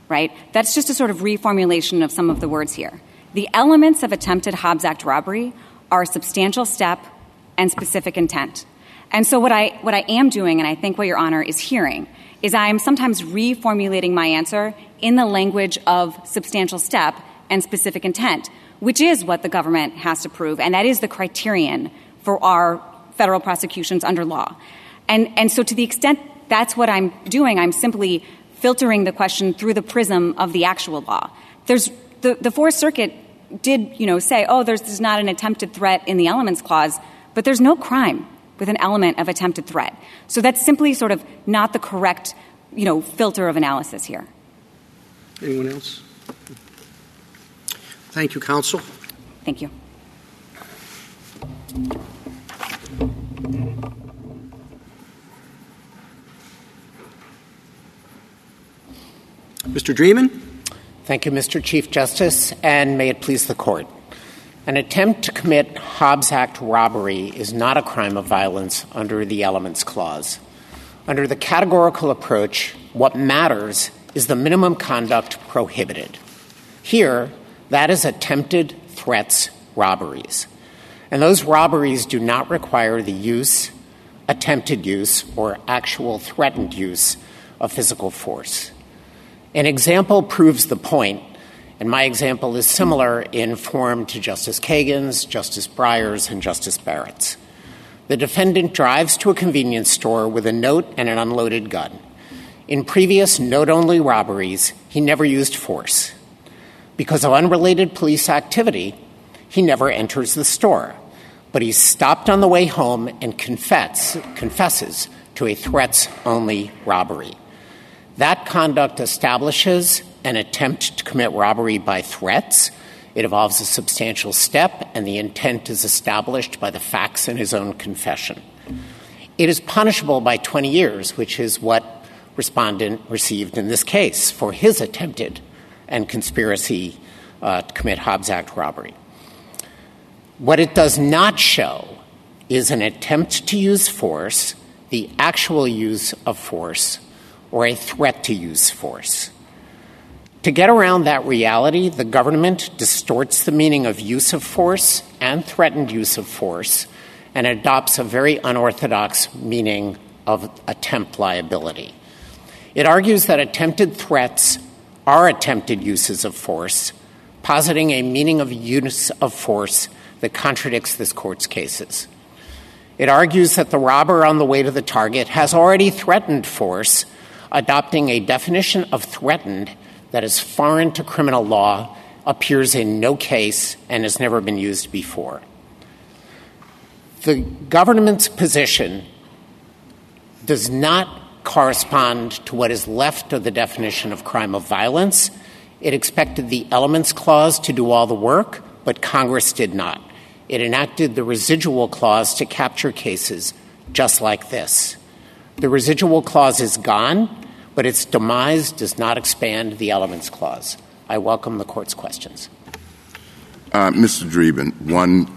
right? That's just a sort of reformulation of some of the words here. The elements of attempted Hobbs Act robbery are substantial step and specific intent. And so what I, what I am doing, and I think what Your Honor is hearing, is I am sometimes reformulating my answer in the language of substantial step and specific intent, which is what the government has to prove, and that is the criterion for our federal prosecutions under law. And, and so to the extent that's what I'm doing, I'm simply filtering the question through the prism of the actual law. There's the, the Fourth Circuit did, you know, say, oh, there's, there's not an attempted threat in the elements clause, but there's no crime with an element of attempted threat. So that's simply sort of not the correct, you know, filter of analysis here. Anyone else? Thank you, counsel. Thank you. Mr. Dreeben? Thank you, Mr. Chief Justice, and may it please the court. An attempt to commit Hobbs Act robbery is not a crime of violence under the Elements Clause. Under the categorical approach, what matters is the minimum conduct prohibited. Here, that is attempted threats robberies. And those robberies do not require the use, attempted use, or actual threatened use of physical force. An example proves the point, and my example is similar in form to Justice Kagan's, Justice Breyer's, and Justice Barrett's. The defendant drives to a convenience store with a note and an unloaded gun. In previous note only robberies, he never used force. Because of unrelated police activity, he never enters the store, but he's stopped on the way home and confess, confesses to a threats only robbery. That conduct establishes an attempt to commit robbery by threats. It involves a substantial step, and the intent is established by the facts in his own confession. It is punishable by 20 years, which is what respondent received in this case for his attempted and conspiracy uh, to commit Hobbs Act robbery. What it does not show is an attempt to use force, the actual use of force, or a threat to use force. To get around that reality, the government distorts the meaning of use of force and threatened use of force and adopts a very unorthodox meaning of attempt liability. It argues that attempted threats are attempted uses of force, positing a meaning of use of force that contradicts this court's cases. It argues that the robber on the way to the target has already threatened force adopting a definition of threatened that is foreign to criminal law, appears in no case, and has never been used before. The government's position does not correspond to what is left of the definition of crime of violence. It expected the elements clause to do all the work, but Congress did not. It enacted the residual clause to capture cases just like this. The residual clause is gone, but its demise does not expand the elements clause. I welcome the court's questions. Uh, Mr. Dreeben, one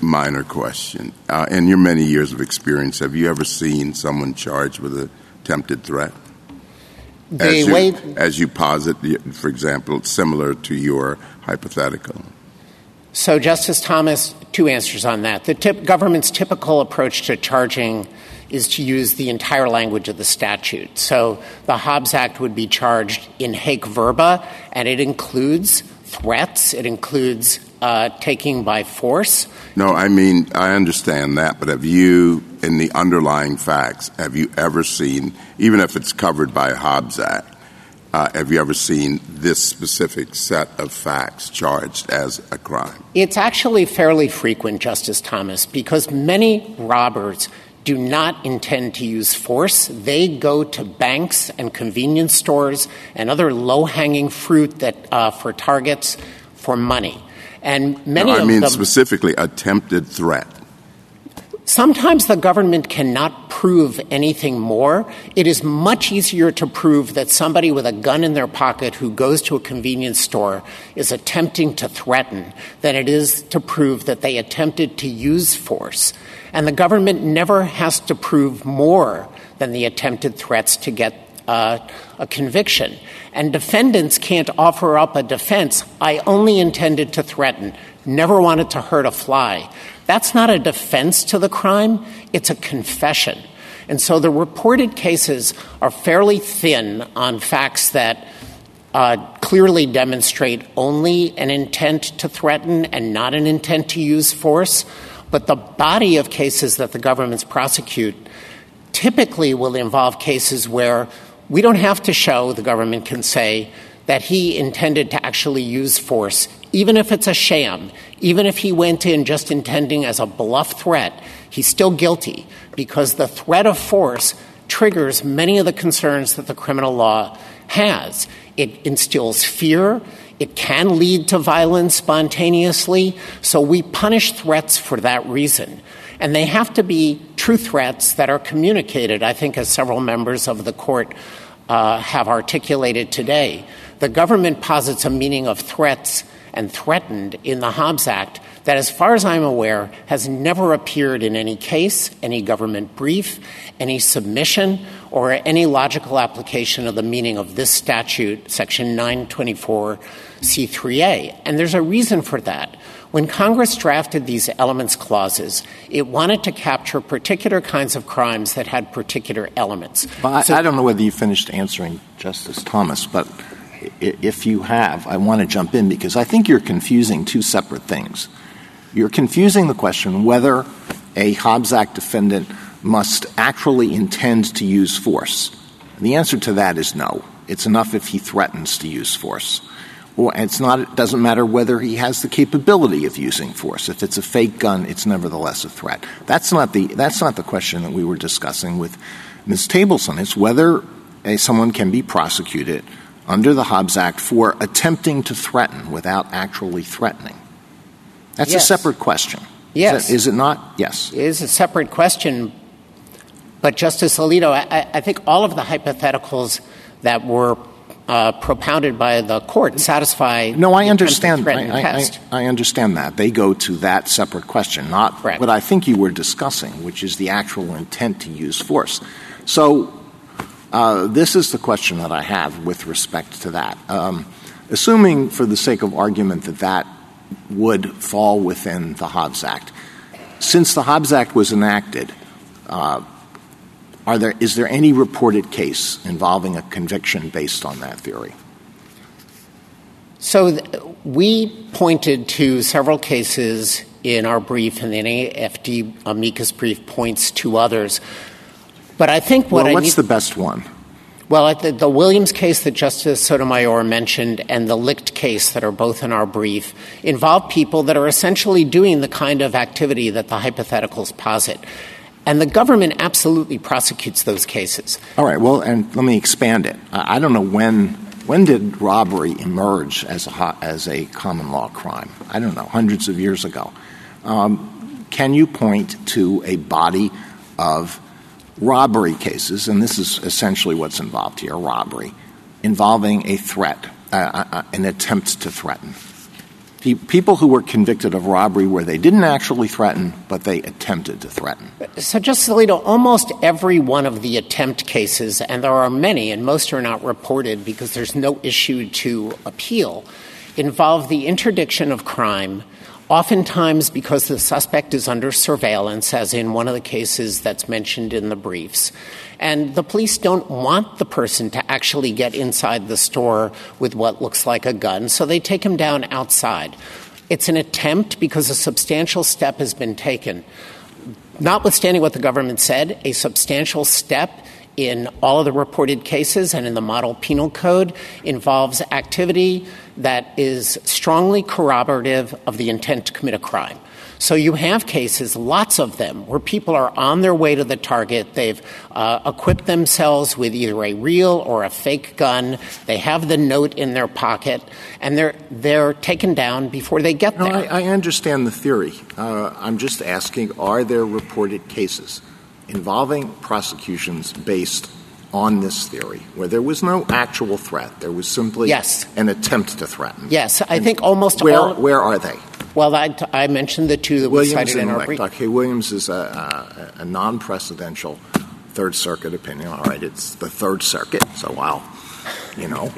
minor question. Uh, in your many years of experience, have you ever seen someone charged with an attempted threat? As, you, as you posit, for example, similar to your hypothetical. So, Justice Thomas, two answers on that. The tip, government's typical approach to charging is to use the entire language of the statute. So the Hobbs Act would be charged in haec verba, and it includes threats, it includes uh, taking by force. No, I mean, I understand that, but have you, in the underlying facts, have you ever seen, even if it's covered by Hobbs Act, uh, have you ever seen this specific set of facts charged as a crime? It's actually fairly frequent, Justice Thomas, because many robbers do not intend to use force. They go to banks and convenience stores and other low hanging fruit that uh, for targets for money. And many no, I of mean them, specifically attempted threat. Sometimes the government cannot prove anything more. It is much easier to prove that somebody with a gun in their pocket who goes to a convenience store is attempting to threaten than it is to prove that they attempted to use force. And the government never has to prove more than the attempted threats to get a conviction. And defendants can't offer up a defense. I only intended to threaten, never wanted to hurt a fly. That's not a defense to the crime, it's a confession. And so the reported cases are fairly thin on facts that uh, clearly demonstrate only an intent to threaten and not an intent to use force. But the body of cases that the governments prosecute typically will involve cases where we don't have to show, the government can say, that he intended to actually use force, even if it's a sham, even if he went in just intending as a bluff threat, he's still guilty because the threat of force triggers many of the concerns that the criminal law has. It instills fear. It can lead to violence spontaneously. So we punish threats for that reason. And they have to be true threats that are communicated, I think, as several members of the court uh, have articulated today. The government posits a meaning of threats and threatened in the Hobbs Act that, as far as I'm aware, has never appeared in any case, any government brief, any submission, or any logical application of the meaning of this statute, Section 924C3A. And there's a reason for that. When Congress drafted these elements clauses, it wanted to capture particular kinds of crimes that had particular elements. Well, so, I don't know whether you finished answering Justice Thomas, but if you have, I want to jump in because I think you're confusing two separate things. You're confusing the question whether a Hobbs Act defendant must actually intend to use force. And the answer to that is no. It's enough if he threatens to use force. It's not, it doesn't matter whether he has the capability of using force. If it's a fake gun, it's nevertheless a threat. That's not the, that's not the question that we were discussing with Ms. Tableson. It's whether a, someone can be prosecuted under the Hobbs Act for attempting to threaten without actually threatening. That's a separate question. Yes. Is, it not? Yes. It is a separate question. But, Justice Alito, I, I think all of the hypotheticals that were uh, propounded by the court satisfy. No, I understand. I, I, I, understand that they go to that separate question, not Correct. what I think you were discussing, which is the actual intent to use force. So, uh, this is the question that I have with respect to that. Um, assuming, for the sake of argument, that that would fall within the Hobbs Act, since the Hobbs Act was enacted, uh, are there, is there any reported case involving a conviction based on that theory? So th- we pointed to several cases in our brief, and the NAFD amicus brief points to others. But I think what well, I what's need- the best one? Well, the, the, Williams case that Justice Sotomayor mentioned and the Licht case that are both in our brief involve people that are essentially doing the kind of activity that the hypotheticals posit. And the government absolutely prosecutes those cases. All right. Well, and let me expand it. I don't know when when did robbery emerge as a as a common law crime? I don't know. Hundreds of years ago. Um, can you point to a body of robbery cases, and this is essentially what's involved here: robbery involving a threat, uh, uh, an attempt to threaten? People who were convicted of robbery where they didn't actually threaten, but they attempted to threaten. So, Justice Alito, almost every one of the attempt cases, and there are many, and most are not reported because there's no issue to appeal, involve the interdiction of crime oftentimes because the suspect is under surveillance, as in one of the cases that's mentioned in the briefs. And the police don't want the person to actually get inside the store with what looks like a gun, so they take him down outside. It's an attempt because a substantial step has been taken. Notwithstanding what the government said, a substantial step in all of the reported cases and in the model penal code involves activity that is strongly corroborative of the intent to commit a crime. So you have cases, lots of them, where people are on their way to the target. They've uh, equipped themselves with either a real or a fake gun. They have the note in their pocket, and they're they're taken down before they get no, there. I, I understand the theory. Uh, I'm just asking: Are there reported cases involving prosecutions based on this theory, where there was no actual threat. There was simply yes. an attempt to threaten. Yes, I and think almost where, all. Where are they? Well, I, I mentioned the two that Williams we cited in our brief. Okay, Williams is a, a, a non-precedential Third Circuit opinion. All right, it's the Third Circuit, so wow. You know,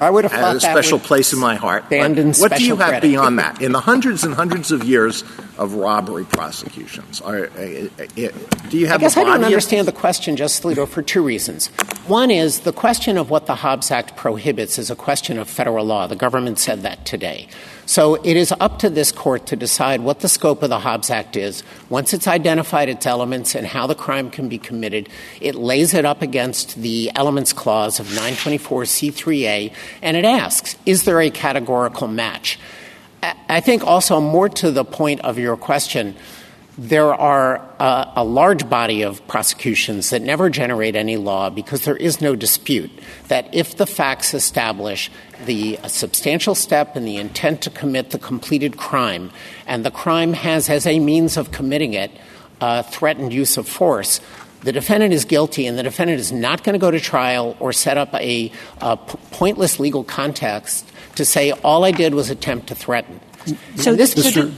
I would have had a special place in my heart. What do you have beyond that? In the hundreds and hundreds of years of robbery prosecutions? Are, uh, uh, do you have? I guess I don't understand the question, Justice Alito, for two reasons. One is the question of what the Hobbs Act prohibits is a question of federal law. The government said that today. So it is up to this court to decide what the scope of the Hobbs Act is. Once it's identified its elements and how the crime can be committed, it lays it up against the elements clause of 924C3A and it asks, is there a categorical match? I think also more to the point of your question, there are uh, a large body of prosecutions that never generate any law because there is no dispute that if the facts establish the substantial step and the intent to commit the completed crime, and the crime has as a means of committing it uh, threatened use of force, the defendant is guilty and the defendant is not going to go to trial or set up a, a p- pointless legal context to say all I did was attempt to threaten. So this Mr.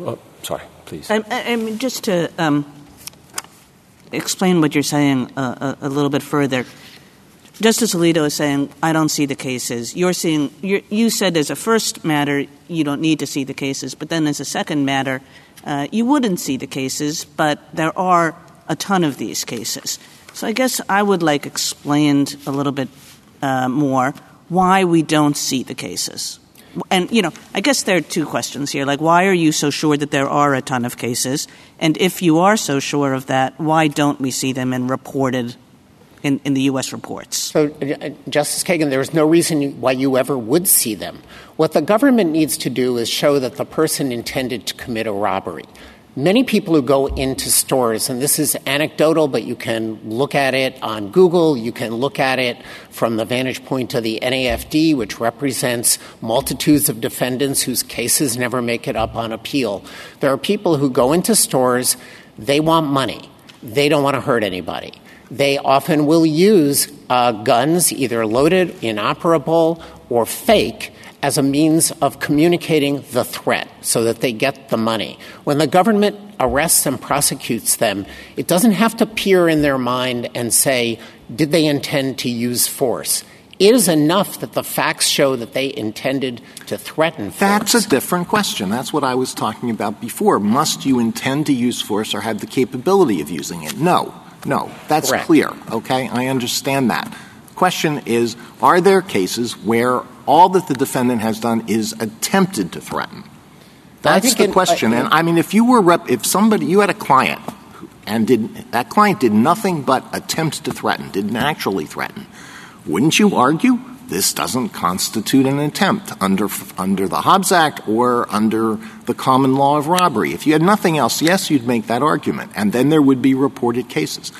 Oh, sorry, please. I, I, mean, just to um, explain what you're saying uh, a, a, little bit further. Justice Alito is saying, I don't see the cases. You're seeing, you're, you said as a first matter, you don't need to see the cases, but then as a second matter, uh, you wouldn't see the cases, but there are a ton of these cases. So I guess I would like explained a little bit uh, more why we don't see the cases. And, you know, I guess there are two questions here. Like, why are you so sure that there are a ton of cases? And if you are so sure of that, why don't we see them in reported in, in the U.S. reports? So, uh, Justice Kagan, there is no reason why you ever would see them. What the government needs to do is show that the person intended to commit a robbery. Many people who go into stores, and this is anecdotal, but you can look at it on Google, you can look at it from the vantage point of the NAFD, which represents multitudes of defendants whose cases never make it up on appeal. There are people who go into stores, they want money, they don't want to hurt anybody. They often will use uh, guns, either loaded, inoperable, or fake, as a means of communicating the threat so that they get the money. When the government arrests and prosecutes them, it doesn't have to peer in their mind and say, did they intend to use force? It is enough that the facts show that they intended to threaten force. That's a different question. That's what I was talking about before. Must you intend to use force or have the capability of using it? No. No. That's clear. Okay? I understand that. Question is, are there cases where all that the defendant has done is attempted to threaten. That's the question. and I mean, if you were rep- if somebody you had a client and that client did nothing but attempt to threaten, didn't actually threaten, wouldn't you argue this doesn't constitute an attempt under under the Hobbs Act or under the common law of robbery? If you had nothing else, yes, you'd make that argument, and then there would be reported cases.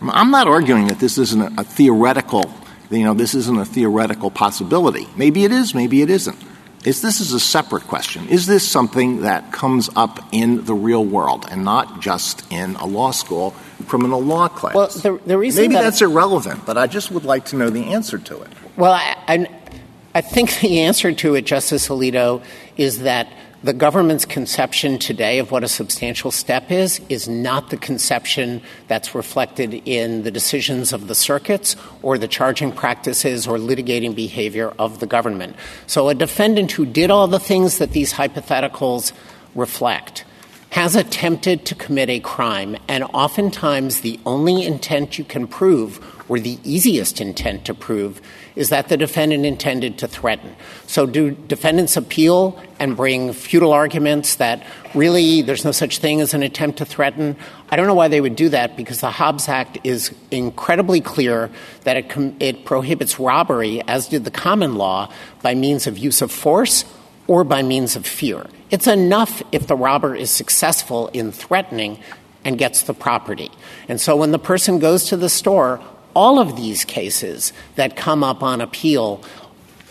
I'm not arguing that this isn't a, theoretical you know, this isn't a theoretical possibility. Maybe it is, maybe it isn't. Is this is a separate question. Is this something that comes up in the real world and not just in a law school criminal law class? Well, the, the reason maybe that that's irrelevant, but I just would like to know the answer to it. Well, I, think the answer to it, Justice Alito, is that the government's conception today of what a substantial step is is not the conception that's reflected in the decisions of the circuits or the charging practices or litigating behavior of the government. So a defendant who did all the things that these hypotheticals reflect has attempted to commit a crime, and oftentimes the only intent you can prove, or the easiest intent to prove, is that the defendant intended to threaten. So do defendants appeal and bring futile arguments that really there's no such thing as an attempt to threaten? I don't know why they would do that because the Hobbs Act is incredibly clear that it, com- it prohibits robbery, as did the common law, by means of use of force or by means of fear. It's enough if the robber is successful in threatening and gets the property. And so when the person goes to the store, all of these cases that come up on appeal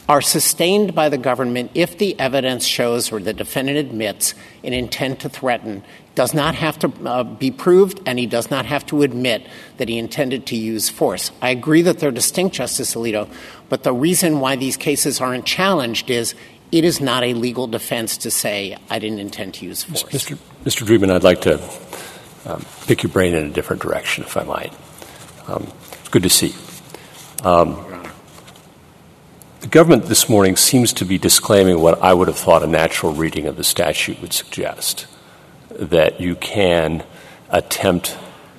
are sustained by the government if the evidence shows or the defendant admits an intent to threaten does not have to uh, be proved and he does not have to admit that he intended to use force. I agree that they're distinct, Justice Alito, but the reason why these cases aren't challenged is it is not a legal defense to say I didn't intend to use force. Mr. Mr. Dreeben, I'd like to um, pick your brain in a different direction, if I might. Um, it's good to see. Um, the government this morning seems to be disclaiming what I would have thought a natural reading of the statute would suggest that you can attempt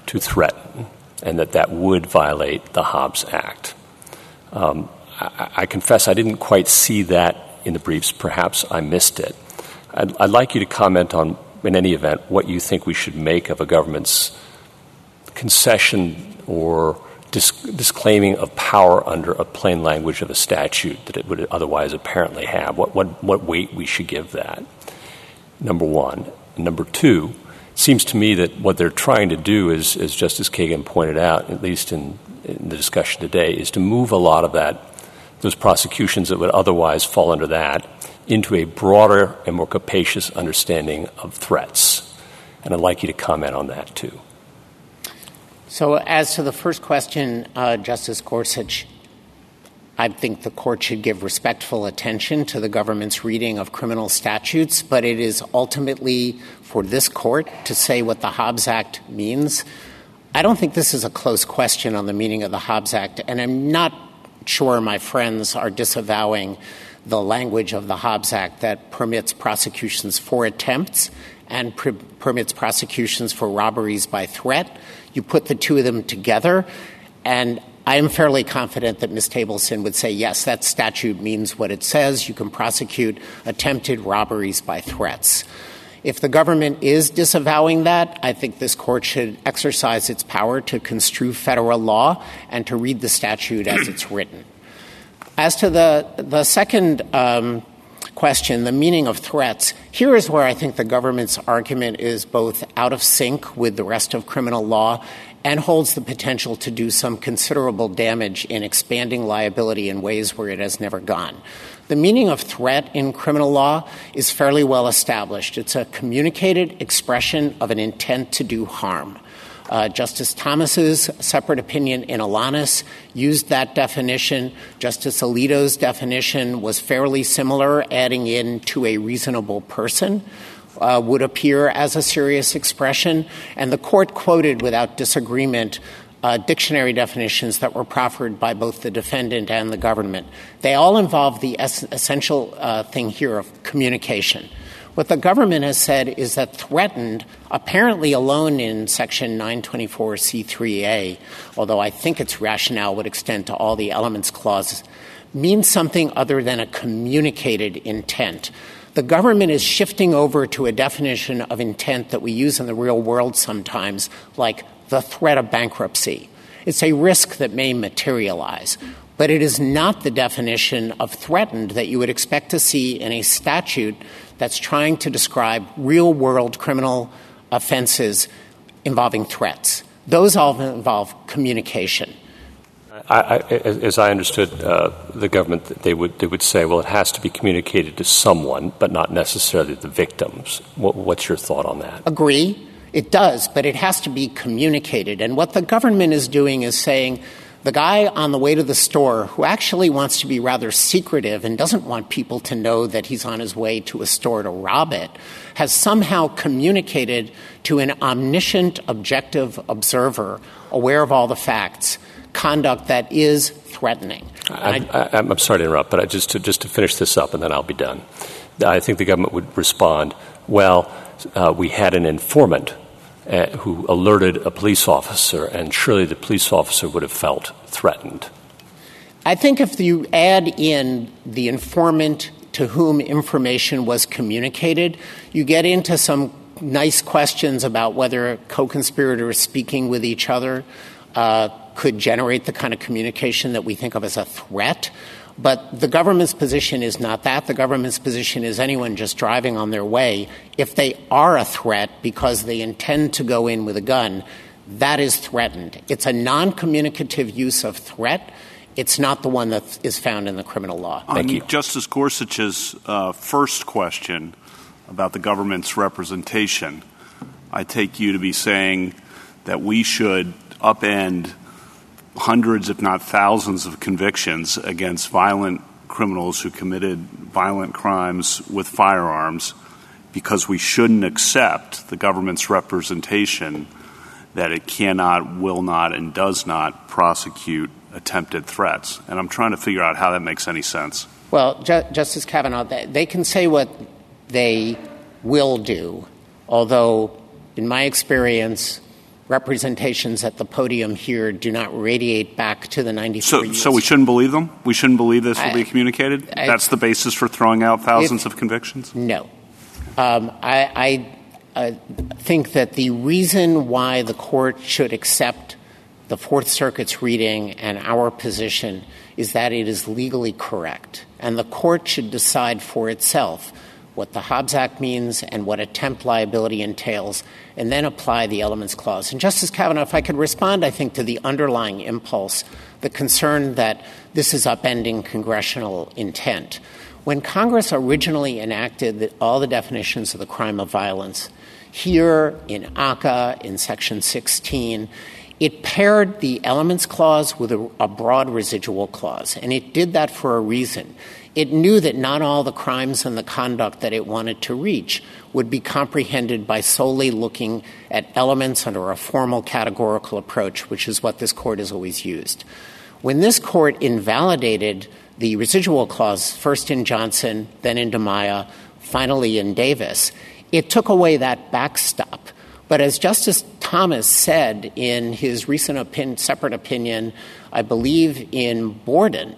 to threaten and that that would violate the Hobbs Act. Um, I, I, confess I didn't quite see that in the briefs. Perhaps I missed it. I'd, I'd like you to comment on, in any event, what you think we should make of a government's concession or disclaiming of power under a plain language of a statute that it would otherwise apparently have. What, what, what weight we should give that, number one. Number two, it seems to me that what they're trying to do is, as Justice Kagan pointed out, at least in, in the discussion today, is to move a lot of that, those prosecutions that would otherwise fall under that, into a broader and more capacious understanding of threats. And I'd like you to comment on that too. So, as to the first question, uh, Justice Gorsuch, I think the court should give respectful attention to the government's reading of criminal statutes, but it is ultimately for this court to say what the Hobbs Act means. I don't think this is a close question on the meaning of the Hobbs Act, and I'm not sure my friends are disavowing the language of the Hobbs Act that permits prosecutions for attempts and pr- permits prosecutions for robberies by threat. You put the two of them together, and I am fairly confident that Ms. Tableson would say, yes, that statute means what it says. You can prosecute attempted robberies by threats. If the government is disavowing that, I think this court should exercise its power to construe federal law and to read the statute as it's written. As to the, the second um, question, the meaning of threats, here is where I think the government's argument is both out of sync with the rest of criminal law and holds the potential to do some considerable damage in expanding liability in ways where it has never gone. The meaning of threat in criminal law is fairly well established. It's a communicated expression of an intent to do harm. Uh, Justice Thomas's separate opinion in Elonis used that definition. Justice Alito's definition was fairly similar, adding in to a reasonable person. Uh, would appear as a serious expression, and the court quoted without disagreement uh, dictionary definitions that were proffered by both the defendant and the government. They all involve the es- essential uh, thing here of communication. What the government has said is that threatened, apparently alone in Section 924C3A, although I think its rationale would extend to all the elements clauses, means something other than a communicated intent. The government is shifting over to a definition of intent that we use in the real world sometimes, like the threat of bankruptcy. It's a risk that may materialize but it is not the definition of threatened that you would expect to see in a statute that's trying to describe real world criminal offenses involving threats. Those all involve communication. I, I, as I understood uh, the government, they would they would say, well, it has to be communicated to someone, but not necessarily the victims. What, what's your thought on that? Agree, it does, but it has to be communicated. And what the government is doing is saying the guy on the way to the store who actually wants to be rather secretive and doesn't want people to know that he's on his way to a store to rob it has somehow communicated to an omniscient, objective observer aware of all the facts conduct that is threatening. I, am sorry to interrupt, but I just to, just to finish this up and then I'll be done. I think the government would respond, well, uh, we had an informant uh, who alerted a police officer, and surely the police officer would have felt threatened. I think if you add in the informant to whom information was communicated, you get into some nice questions about whether co conspirators speaking with each other uh, could generate the kind of communication that we think of as a threat. But the government's position is not that. The government's position is anyone just driving on their way, if they are a threat because they intend to go in with a gun, that is threatened. It's a non communicative use of threat. It's not the one that is found in the criminal law. Thank On you. Justice Gorsuch's uh, first question about the government's representation, I take you to be saying that we should upend hundreds, if not thousands, of convictions against violent criminals who committed violent crimes with firearms because we shouldn't accept the government's representation that it cannot, will not, and does not prosecute attempted threats. And I'm trying to figure out how that makes any sense. Well, Ju- Justice Kavanaugh, they, they can say what they will do, although, in my experience, representations at the podium here do not radiate back to the 93 So, years. so we shouldn't believe them? We shouldn't believe this will I- be communicated? I- That's the basis for throwing out thousands If- of convictions? No. Um, I, I uh, think that the reason why the court should accept the Fourth Circuit's reading and our position is that it is legally correct. And the court should decide for itself what the Hobbs Act means and what attempt liability entails, and then apply the elements clause. And Justice Kavanaugh, if I could respond, I think, to the underlying impulse, the concern that this is upending congressional intent. When Congress originally enacted all the definitions of the crime of violence, here in ACCA, in Section 16, it paired the elements clause with a, a broad residual clause, and it did that for a reason. It knew that not all the crimes and the conduct that it wanted to reach would be comprehended by solely looking at elements under a formal categorical approach, which is what this court has always used. When this court invalidated the residual clause, first in Johnson, then in Dimaya, finally in Davis, it took away that backstop. But as Justice Thomas said in his recent opin- separate opinion, I believe in Borden,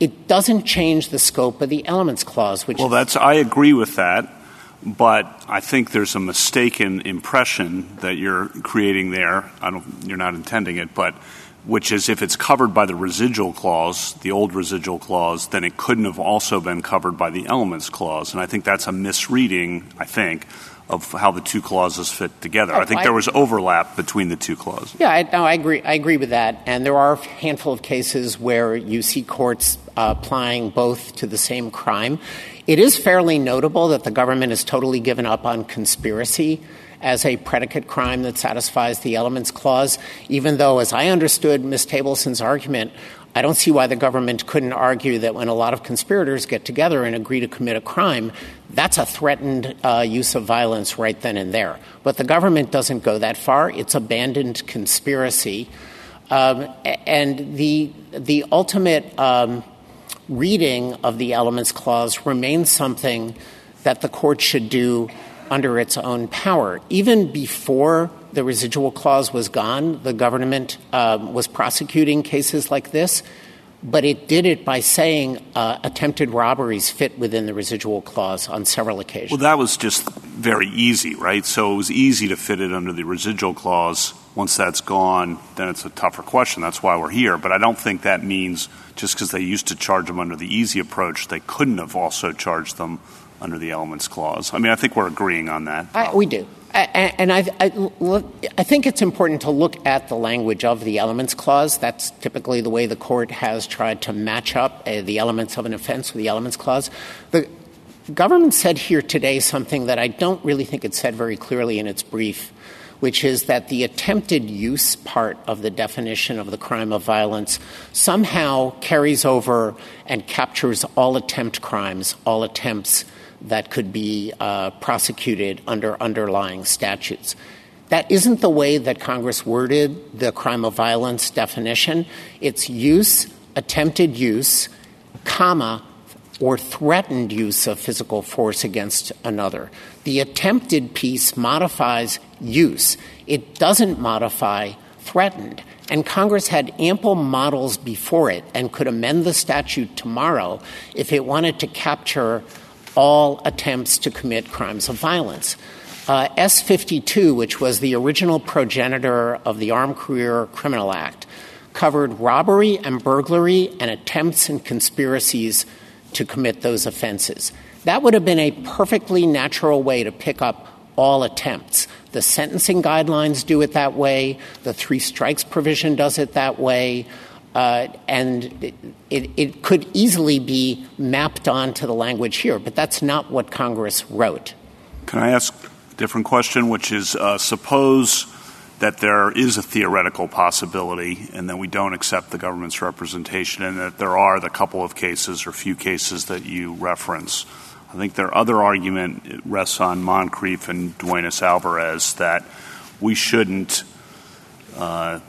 it doesn't change the scope of the elements clause, which Well, that's I agree with that, but I think there's a mistaken impression that you're creating there. I don't, you're not intending it, but which is if it's covered by the residual clause, the old residual clause, then it couldn't have also been covered by the elements clause, and I think that's a misreading. I think of how the two clauses fit together. I think I- there was overlap between the two clauses. Yeah, I, no, I agree. I agree with that. And there are a handful of cases where you see courts uh, applying both to the same crime. It is fairly notable that the government has totally given up on conspiracy as a predicate crime that satisfies the elements clause, even though, as I understood Ms. Tableson's argument, I don't see why the government couldn't argue that when a lot of conspirators get together and agree to commit a crime, that's a threatened uh, use of violence right then and there. But the government doesn't go that far. It's abandoned conspiracy. Um, and the, the ultimate um, reading of the elements clause remains something that the court should do under its own power. Even before the residual clause was gone, the government um, was prosecuting cases like this, but it did it by saying uh, attempted robberies fit within the residual clause on several occasions. Well, that was just very easy, right? So it was easy to fit it under the residual clause. Once that's gone, then it's a tougher question. That's why we're here. But I don't think that means just because they used to charge them under the easy approach, they couldn't have also charged them under the elements clause. I mean, I think we're agreeing on that. I, we do. And I, I, look, I think it's important to look at the language of the elements clause. That's typically the way the court has tried to match up uh, the elements of an offense with the elements clause. The government said here today something that I don't really think it said very clearly in its brief, which is that the attempted use part of the definition of the crime of violence somehow carries over and captures all attempt crimes, all attempts that could be uh, prosecuted under underlying statutes. That isn't the way that Congress worded the crime of violence definition. It's use, attempted use, comma, or threatened use of physical force against another. The attempted piece modifies use. It doesn't modify threatened. And Congress had ample models before it and could amend the statute tomorrow if it wanted to capture all attempts to commit crimes of violence. Uh, S 52, which was the original progenitor of the Armed Career Criminal Act, covered robbery and burglary and attempts and conspiracies to commit those offenses. That would have been a perfectly natural way to pick up all attempts. The sentencing guidelines do it that way, the three strikes provision does it that way. Uh, and it, could easily be mapped onto the language here, but that's not what Congress wrote. Can I ask a different question, which is uh, suppose that there is a theoretical possibility and that we don't accept the government's representation and that there are the couple of cases or few cases that you reference. I think their other argument rests on Moncrieffe and Duenas Alvarez that we shouldn't uh,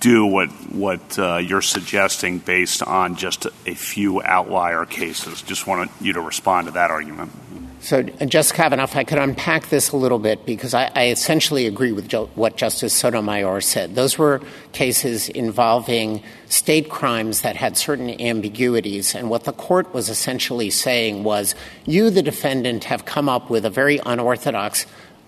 do what what uh, you're suggesting based on just a few outlier cases. Just want you to respond to that argument. So, Justice Kavanaugh, if I could unpack this a little bit, because I, I essentially agree with jo- what Justice Sotomayor said. Those were cases involving state crimes that had certain ambiguities, and what the court was essentially saying was, you, the defendant, have come up with a very unorthodox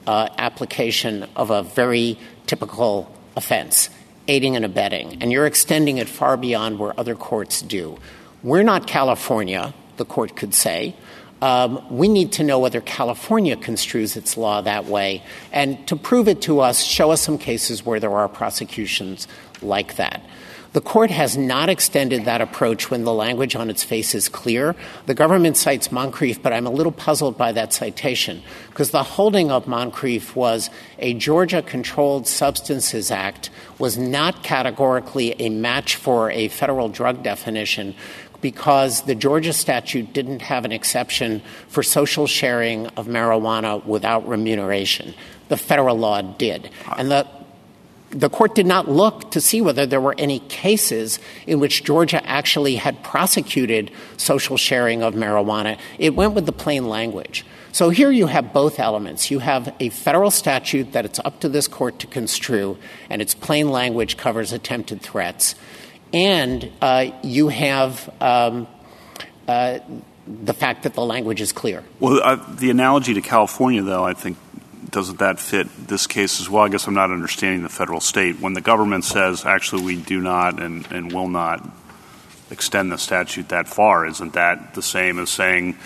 uh, application of a very typical offense, aiding and abetting, and you're extending it far beyond where other courts do. We're not California, the court could say. Um, we need to know whether California construes its law that way. And to prove it to us, show us some cases where there are prosecutions like that. The court has not extended that approach when the language on its face is clear. The government cites Moncrieffe, but I'm a little puzzled by that citation because the holding of Moncrieffe was a Georgia Controlled Substances Act was not categorically a match for a federal drug definition because the Georgia statute didn't have an exception for social sharing of marijuana without remuneration. The federal law did. And the the court did not look to see whether there were any cases in which Georgia actually had prosecuted social sharing of marijuana. It went with the plain language. So here you have both elements. You have a federal statute that it's up to this court to construe, and its plain language covers attempted threats. And uh, you have um, uh, the fact that the language is clear. Well, uh, the analogy to California, though, I think doesn't that fit this case as well? I guess I'm not understanding the federal state. When the government says, actually, we do not and, and will not extend the statute that far, isn't that the same as saying,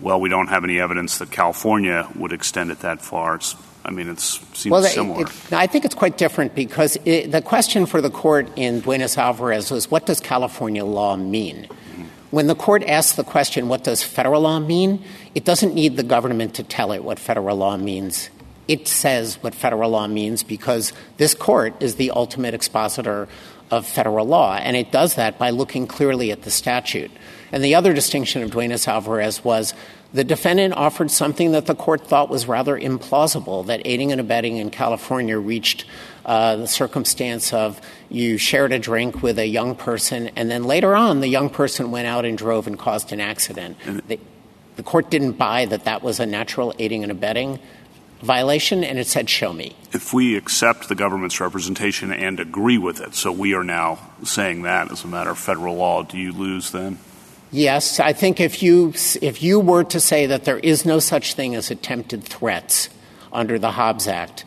well, we don't have any evidence that California would extend it that far? It's, I mean, it seems well, similar. It, it, I think it's quite different because it, the question for the court in Duenas Alvarez was, what does California law mean? Mm-hmm. When the court asks the question, what does federal law mean? It doesn't need the government to tell it what federal law means. It says what federal law means because this court is the ultimate expositor of federal law, and it does that by looking clearly at the statute. And the other distinction of Duenas Alvarez was the defendant offered something that the court thought was rather implausible that aiding and abetting in California reached uh, the circumstance of you shared a drink with a young person, and then later on, the young person went out and drove and caused an accident. The, the court didn't buy that that was a natural aiding and abetting violation, and it said, show me. If we accept the government's representation and agree with it, so we are now saying that as a matter of federal law, do you lose then? Yes, I think if you if you were to say that there is no such thing as attempted threats under the Hobbs Act,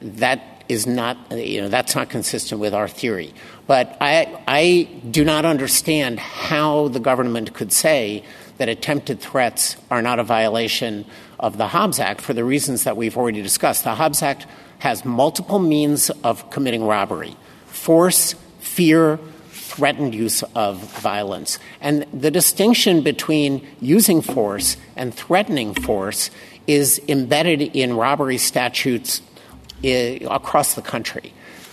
that is not you know that's not consistent with our theory. But I I do not understand how the government could say that attempted threats are not a violation of the Hobbs Act for the reasons that we've already discussed. The Hobbs Act has multiple means of committing robbery: force, fear, threatened use of violence. And the distinction between using force and threatening force is embedded in robbery statutes eh, across the country.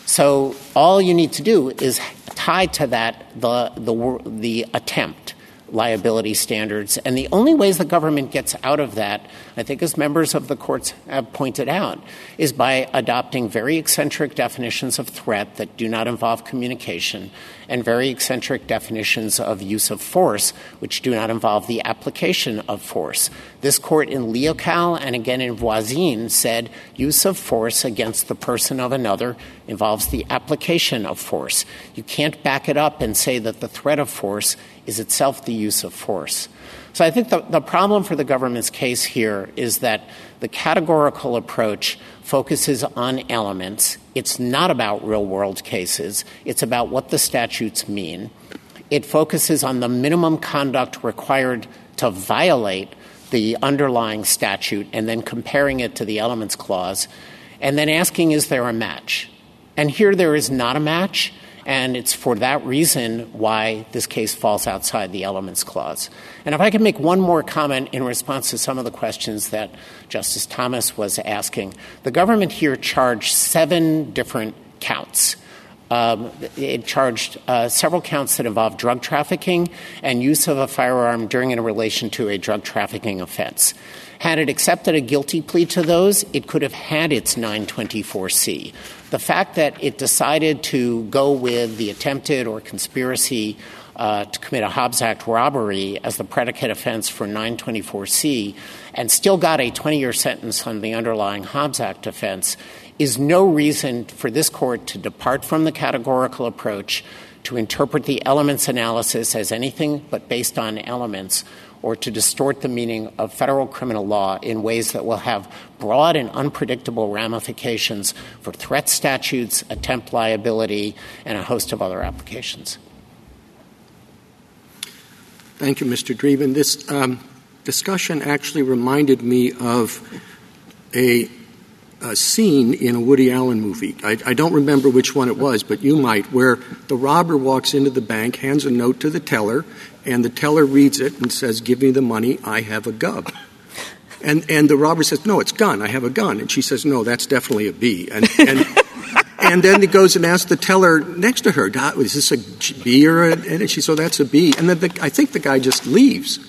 So all you need to do is tie to that the, the, the attempt liability standards. And the only ways the government gets out of that, I think, as members of the courts have pointed out, is by adopting very eccentric definitions of threat that do not involve communication and very eccentric definitions of use of force, which do not involve the application of force. This court in Leocal and again in Voisine said use of force against the person of another involves the application of force. You can't back it up and say that the threat of force is itself the use of force. So I think the, the problem for the government's case here is that the categorical approach focuses on elements. It's not about real world cases, it's about what the statutes mean. It focuses on the minimum conduct required to violate the underlying statute and then comparing it to the elements clause, and then asking, is there a match? And here there is not a match. And it's for that reason why this case falls outside the elements clause. And if I could make one more comment in response to some of the questions that Justice Thomas was asking, the government here charged seven different counts. Um, it charged uh, several counts that involved drug trafficking and use of a firearm during in relation to a drug trafficking offense. Had it accepted a guilty plea to those, it could have had its 924C. The fact that it decided to go with the attempted or conspiracy uh, to commit a Hobbs Act robbery as the predicate offense for 924C and still got a 20 year sentence on the underlying Hobbs Act offense is no reason for this court to depart from the categorical approach to interpret the elements analysis as anything but based on elements or to distort the meaning of federal criminal law in ways that will have broad and unpredictable ramifications for threat statutes, attempt liability, and a host of other applications. Thank you, Mr. Dreeben. This um, discussion actually reminded me of a, a, scene in a Woody Allen movie. I, I don't remember which one it was, but you might, where the robber walks into the bank, hands a note to the teller, and the teller reads it and says, Give me the money, I have a gub. And, and the robber says, No, it's gun, I have a gun. And she says, No, that's definitely a a B. And, and, and then he goes and asks the teller next to her, Is this a B or a? And she says, Oh, that's a B. And then the, I think the guy just leaves.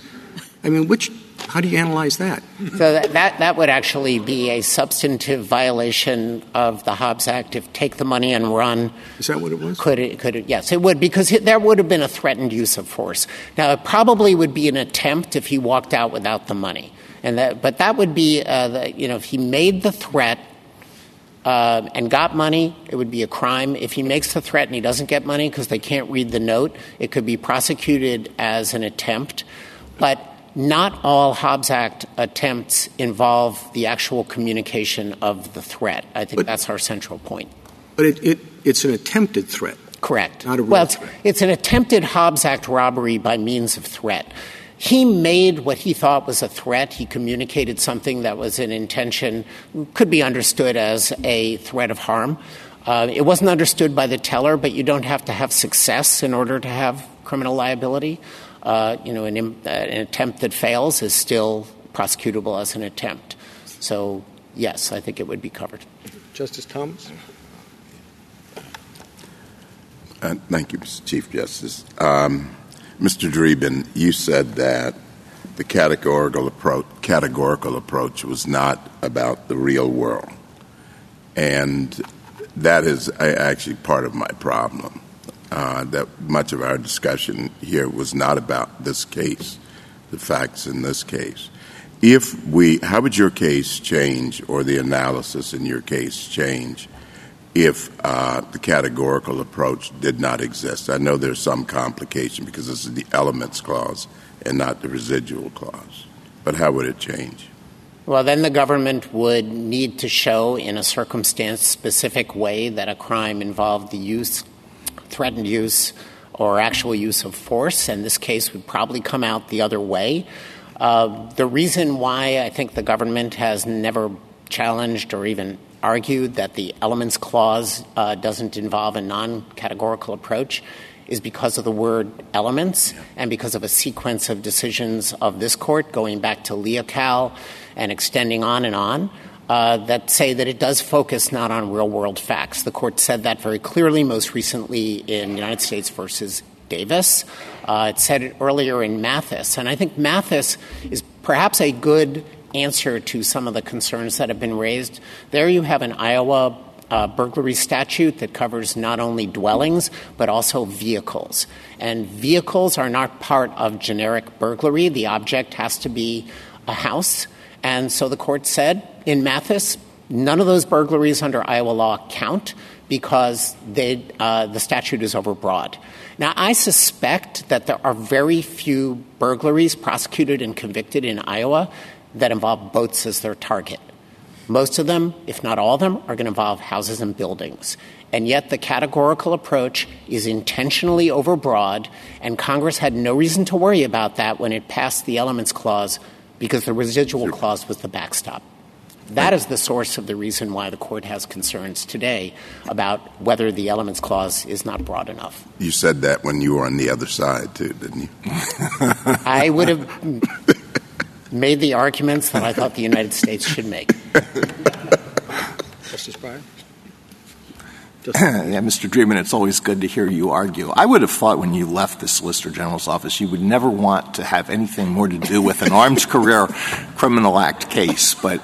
I mean, which how do you analyze that? So that, that, that would actually be a substantive violation of the Hobbs Act if take the money and run. Is that what it was? Could it? Could it? Yes, it would because there would have been a threatened use of force. Now it probably would be an attempt if he walked out without the money, and that but that would be uh, the, you know if he made the threat. Uh, and got money, it would be a crime. If he makes the threat and he doesn't get money because they can't read the note, it could be prosecuted as an attempt. But not all Hobbs Act attempts involve the actual communication of the threat. I think but, that's our central point. But it, it, it's an attempted threat. Correct. Not a real well, it's, threat. it's an attempted Hobbs Act robbery by means of threat. He made what he thought was a threat. He communicated something that was an intention, could be understood as a threat of harm. Uh, it wasn't understood by the teller, but you don't have to have success in order to have criminal liability uh, you know, an, uh, an attempt that fails is still prosecutable as an attempt. So, yes, I think it would be covered. Justice Thomas? Uh, thank you, Mr. Chief Justice. Um, Mr. Dreeben, you said that the categorical approach, categorical approach was not about the real world. And that is actually part of my problem that much of our discussion here was not about this case, the facts in this case. If we, how would your case change, or the analysis in your case change, if uh, the categorical approach did not exist? I know there's some complication because this is the elements clause and not the residual clause. But how would it change? Well, then the government would need to show in a circumstance specific way that a crime involved the use threatened use or actual use of force, and this case would probably come out the other way. Uh, the reason why I think the government has never challenged or even argued that the elements clause uh, doesn't involve a non categorical approach is because of the word elements and because of a sequence of decisions of this court going back to Leocal and extending on and on uh, that say that it does focus not on real world facts. The court said that very clearly, most recently in United States versus Davis. Uh, it said it earlier in Mathis. And I think Mathis is perhaps a good answer to some of the concerns that have been raised. There you have an Iowa uh, burglary statute that covers not only dwellings but also vehicles. And vehicles are not part of generic burglary. The object has to be a house. And so the court said in Mathis, none of those burglaries under Iowa law count because they, uh, the statute is overbroad. Now, I suspect that there are very few burglaries prosecuted and convicted in Iowa that involve boats as their target. Most of them, if not all of them, are going to involve houses and buildings. And yet, the categorical approach is intentionally overbroad, and Congress had no reason to worry about that when it passed the Elements Clause because the residual clause was the backstop. That is the source of the reason why the court has concerns today about whether the elements clause is not broad enough. You said that when you were on the other side, too, didn't you? I would have made the arguments that I thought the United States should make. Justice Breyer? yeah, Mr. Dreeben, it's always good to hear you argue. I would have thought when you left the Solicitor General's office, you would never want to have anything more to do with an Armed Career Criminal Act case, but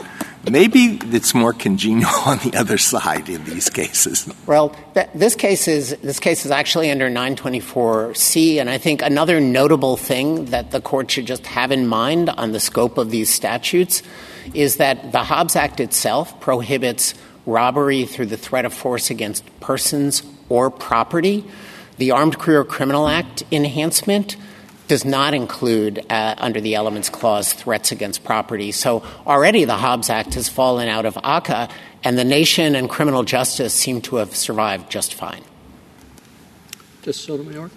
maybe it's more congenial on the other side in these cases. Well, th- this case is this case is actually under 924C, and I think another notable thing that the court should just have in mind on the scope of these statutes is that the Hobbs Act itself prohibits robbery through the threat of force against persons or property. The Armed Career Criminal Act enhancement does not include, uh, under the Elements Clause, threats against property. So already the Hobbs Act has fallen out of ACCA, and the nation and criminal justice seem to have survived just fine. Justice Sotomayor?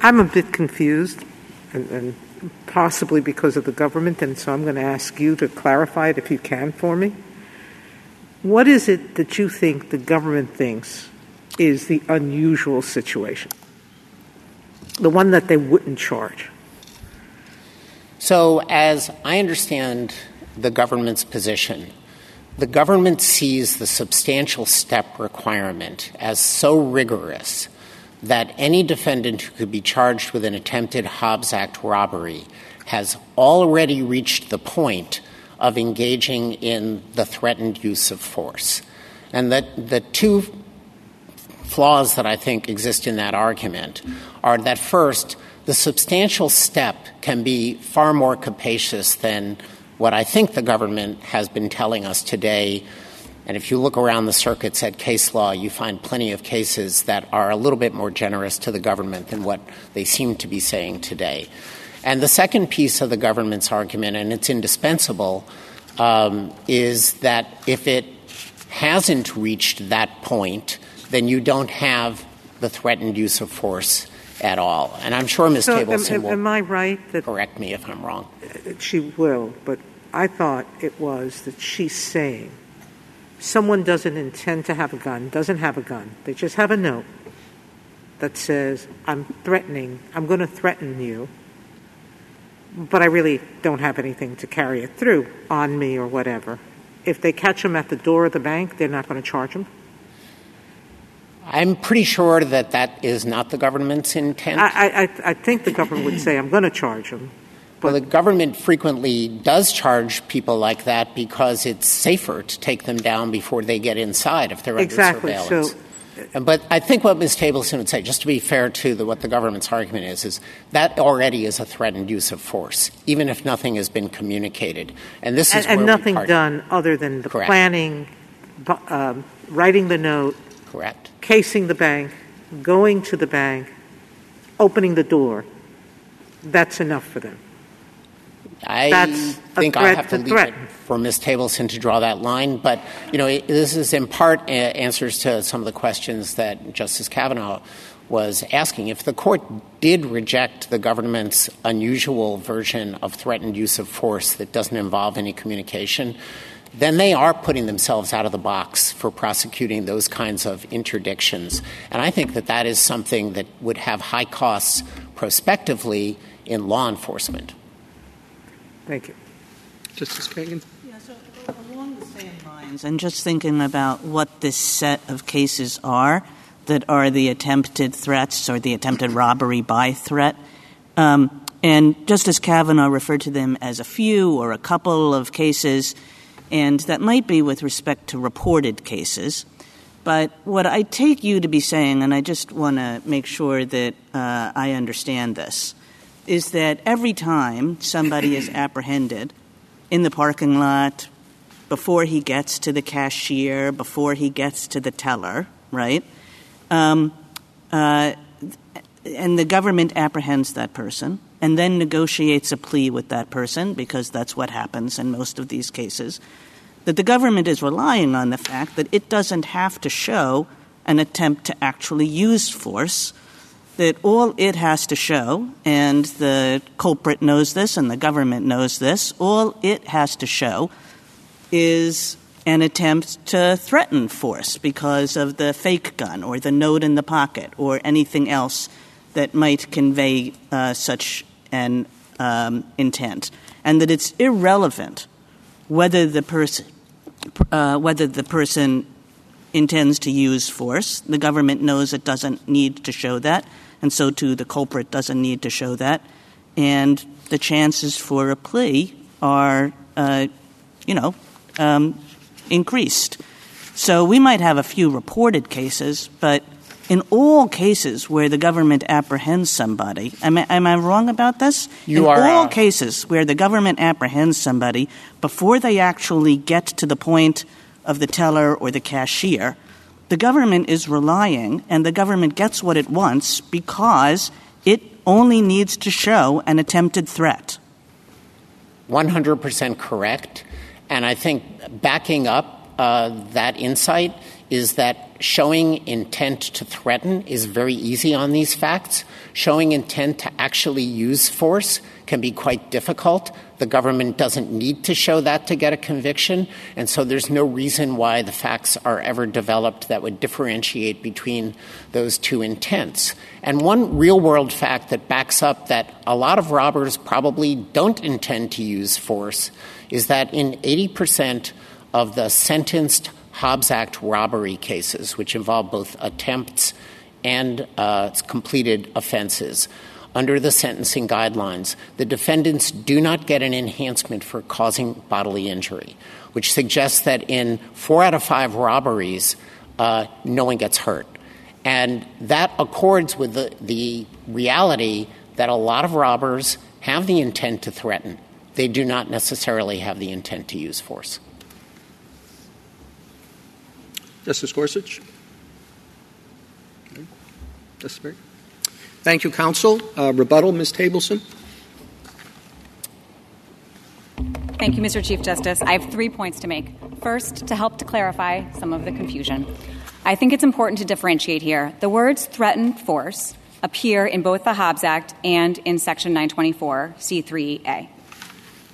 I'm a bit confused, and, and possibly because of the government, and so I'm going to ask you to clarify it if you can for me. What is it that you think the government thinks is the unusual situation? The one that they wouldn't charge? So, as I understand the government's position, the government sees the substantial step requirement as so rigorous that any defendant who could be charged with an attempted Hobbs Act robbery has already reached the point of engaging in the threatened use of force. And that the two flaws that I think exist in that argument are that first, the substantial step can be far more capacious than what I think the government has been telling us today and if you look around the circuits at case law, you find plenty of cases that are a little bit more generous to the government than what they seem to be saying today. And the second piece of the government's argument, and it's indispensable, um, is that if it hasn't reached that point, then you don't have the threatened use of force at all. And I'm sure Ms. So Tableson am, will am I right that correct me if I'm wrong. she will, but I thought it was that she's saying someone doesn't intend to have a gun, doesn't have a gun, they just have a note that says, I'm threatening, I'm going to threaten you, but I really don't have anything to carry it through on me or whatever. If they catch them at the door of the bank, they're not going to charge them? I'm pretty sure that that is not the government's intent. I, I, I think the government would say, I'm going to charge them. Well, the government frequently does charge people like that because it's safer to take them down before they get inside if they're exactly. under surveillance. So, but I think what Ms. Tableson would say, just to be fair to the, what the government's argument is, is that already is a threatened use of force, even if nothing has been communicated. And this is and, and nothing done other than the Correct. planning, um, writing the note, correct, casing the bank, going to the bank, opening the door. That's enough for them. I That's think I have to to leave it for Ms. Tableson to draw that line. But, you know, it- this is in part uh, answers to some of the questions that Justice Kavanaugh was asking. If the court did reject the government's unusual version of threatened use of force that doesn't involve any communication, then they are putting themselves out of the box for prosecuting those kinds of interdictions. And I think that that is something that would have high costs prospectively in law enforcement. Thank you. Justice Kagan? Yeah, so along the same lines, and just thinking about what this set of cases are that are the attempted threats or the attempted robbery by threat. Um, and Justice Kavanaugh referred to them as a few or a couple of cases, and that might be with respect to reported cases. But what I take you to be saying, and I just want to make sure that uh, I understand this, is that every time somebody is apprehended in the parking lot, before he gets to the cashier, before he gets to the teller, right? Um, uh, and the government apprehends that person and then negotiates a plea with that person, because that's what happens in most of these cases, that the government is relying on the fact that it doesn't have to show an attempt to actually use force, that all it has to show, and the culprit knows this and the government knows this, all it has to show is an attempt to threaten force because of the fake gun or the note in the pocket or anything else that might convey uh, such an um, intent, and that it's irrelevant whether the person uh, whether the person intends to use force. The government knows it doesn't need to show that, and so too the culprit doesn't need to show that. And the chances for a plea are, uh, you know, um, increased. So we might have a few reported cases, but in all cases where the government apprehends somebody, am I, am I wrong about this? You in are, all cases where the government apprehends somebody, before they actually get to the point of the teller or the cashier, the government is relying and the government gets what it wants because it only needs to show an attempted threat. 100% correct. And I think backing up uh, that insight is that showing intent to threaten is very easy on these facts. Showing intent to actually use force can be quite difficult. The government doesn't need to show that to get a conviction, and so there's no reason why the facts are ever developed that would differentiate between those two intents. And one real world fact that backs up that a lot of robbers probably don't intend to use force is that in 80% of the sentenced Hobbs Act robbery cases, which involve both attempts and uh, completed offenses, under the sentencing guidelines, the defendants do not get an enhancement for causing bodily injury, which suggests that in four out of five robberies, uh, no one gets hurt. And that accords with the, the reality that a lot of robbers have the intent to threaten. They do not necessarily have the intent to use force. Justice Gorsuch? Justice Barrett? Thank you, counsel. Uh, rebuttal, Ms. Tableson? Thank you, Mr. Chief Justice. I have three points to make. First, to help to clarify some of the confusion. I think it's important to differentiate here. The words threaten force appear in both the Hobbs Act and in Section 924, C3A.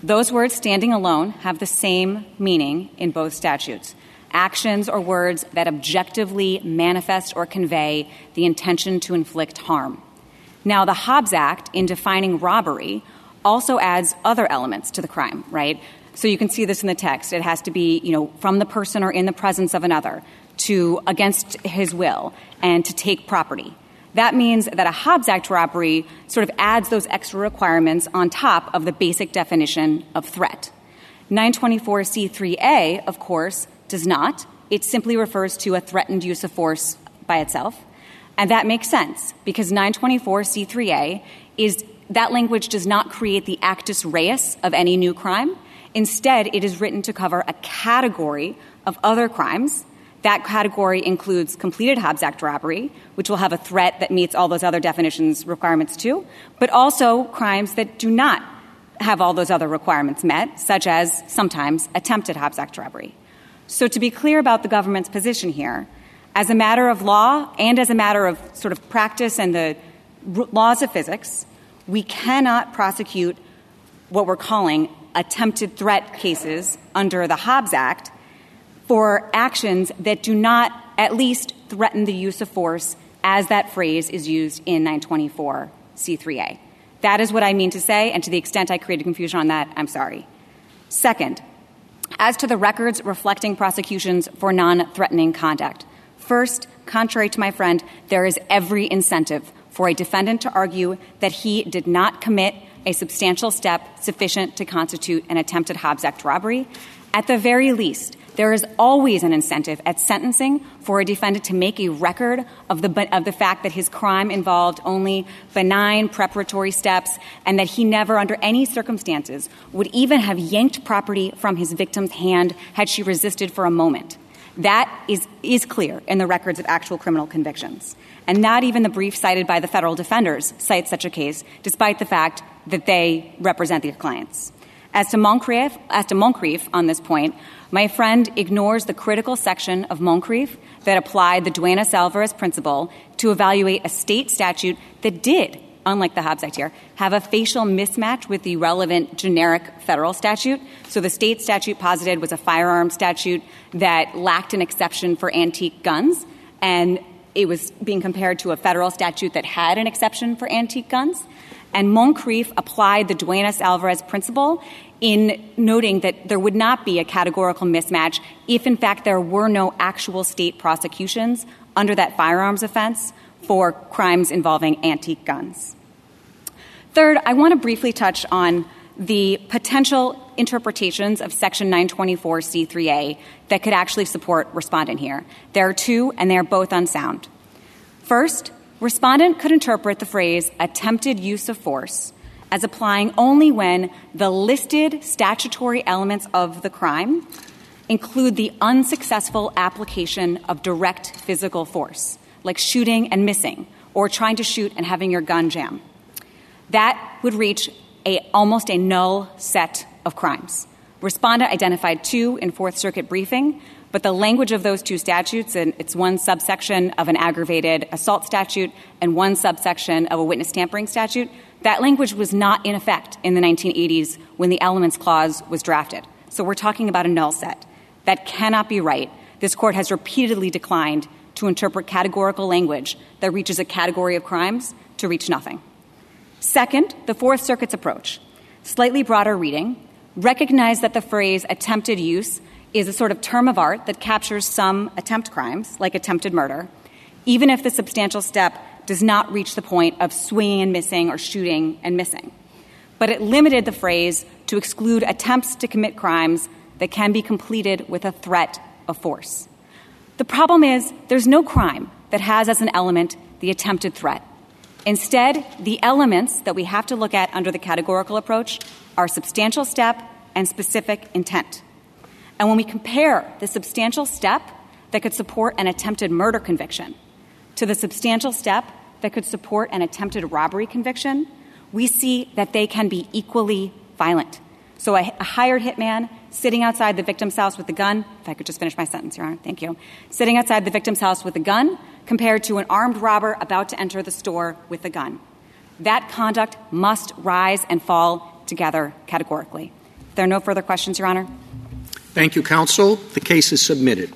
Those words standing alone have the same meaning in both statutes actions or words that objectively manifest or convey the intention to inflict harm. Now, the Hobbs Act, in defining robbery, also adds other elements to the crime, right? So you can see this in the text. It has to be, you know, from the person or in the presence of another, to against his will, and to take property. That means that a Hobbs Act robbery sort of adds those extra requirements on top of the basic definition of threat. 924C3A, of course, does not. It simply refers to a threatened use of force by itself. And that makes sense because 924C3A is that language does not create the actus reus of any new crime. Instead, it is written to cover a category of other crimes. That category includes completed Hobbs Act robbery, which will have a threat that meets all those other definitions requirements too, but also crimes that do not have all those other requirements met, such as sometimes attempted Hobbs Act robbery. So, to be clear about the government's position here, as a matter of law and as a matter of sort of practice and the laws of physics, we cannot prosecute what we're calling attempted threat cases under the Hobbs Act for actions that do not at least threaten the use of force as that phrase is used in 924 C3A. That is what I mean to say, and to the extent I created confusion on that, I'm sorry. Second, as to the records reflecting prosecutions for non threatening conduct, first, contrary to my friend, there is every incentive for a defendant to argue that he did not commit a substantial step sufficient to constitute an attempted Hobbs Act robbery. At the very least, there is always an incentive at sentencing for a defendant to make a record of the, of the fact that his crime involved only benign preparatory steps and that he never, under any circumstances, would even have yanked property from his victim's hand had she resisted for a moment. That is, is clear in the records of actual criminal convictions. And not even the brief cited by the federal defenders cites such a case, despite the fact that they represent their clients. As to Moncrieffe, as to Moncrieffe on this point, my friend ignores the critical section of Moncrieffe that applied the Duenas Alvarez principle to evaluate a state statute that did, unlike the Hobbs Act here, have a facial mismatch with the relevant generic federal statute. So the state statute posited was a firearm statute that lacked an exception for antique guns, and it was being compared to a federal statute that had an exception for antique guns. And Moncrieffe applied the Duenas Alvarez principle in noting that there would not be a categorical mismatch if, in fact, there were no actual state prosecutions under that firearms offense for crimes involving antique guns. Third, I want to briefly touch on the potential interpretations of Section 924C3A that could actually support respondent here. There are two, and they are both unsound. First, respondent could interpret the phrase attempted use of force as applying only when the listed statutory elements of the crime include the unsuccessful application of direct physical force, like shooting and missing, or trying to shoot and having your gun jam. That would reach a, almost a null set of crimes. Respondent identified two in Fourth Circuit briefing, but the language of those two statutes, and it's one subsection of an aggravated assault statute and one subsection of a witness tampering statute, that language was not in effect in the 1980s when the Elements Clause was drafted. So we're talking about a null set. That cannot be right. This court has repeatedly declined to interpret categorical language that reaches a category of crimes to reach nothing. Second, the Fourth Circuit's approach, slightly broader reading, recognized that the phrase attempted use is a sort of term of art that captures some attempt crimes, like attempted murder, even if the substantial step does not reach the point of swinging and missing or shooting and missing. But it limited the phrase to exclude attempts to commit crimes that can be completed with a threat of force. The problem is there's no crime that has as an element the attempted threat. Instead, the elements that we have to look at under the categorical approach are substantial step and specific intent. And when we compare the substantial step that could support an attempted murder conviction to the substantial step that could support an attempted robbery conviction, we see that they can be equally violent. So a, a, hired hitman sitting outside the victim's house with a gun, if I could just finish my sentence, Your Honor, thank you, sitting outside the victim's house with a gun compared to an armed robber about to enter the store with a gun. That conduct must rise and fall together categorically. If there are no further questions, Your Honor. Thank you, counsel. The case is submitted.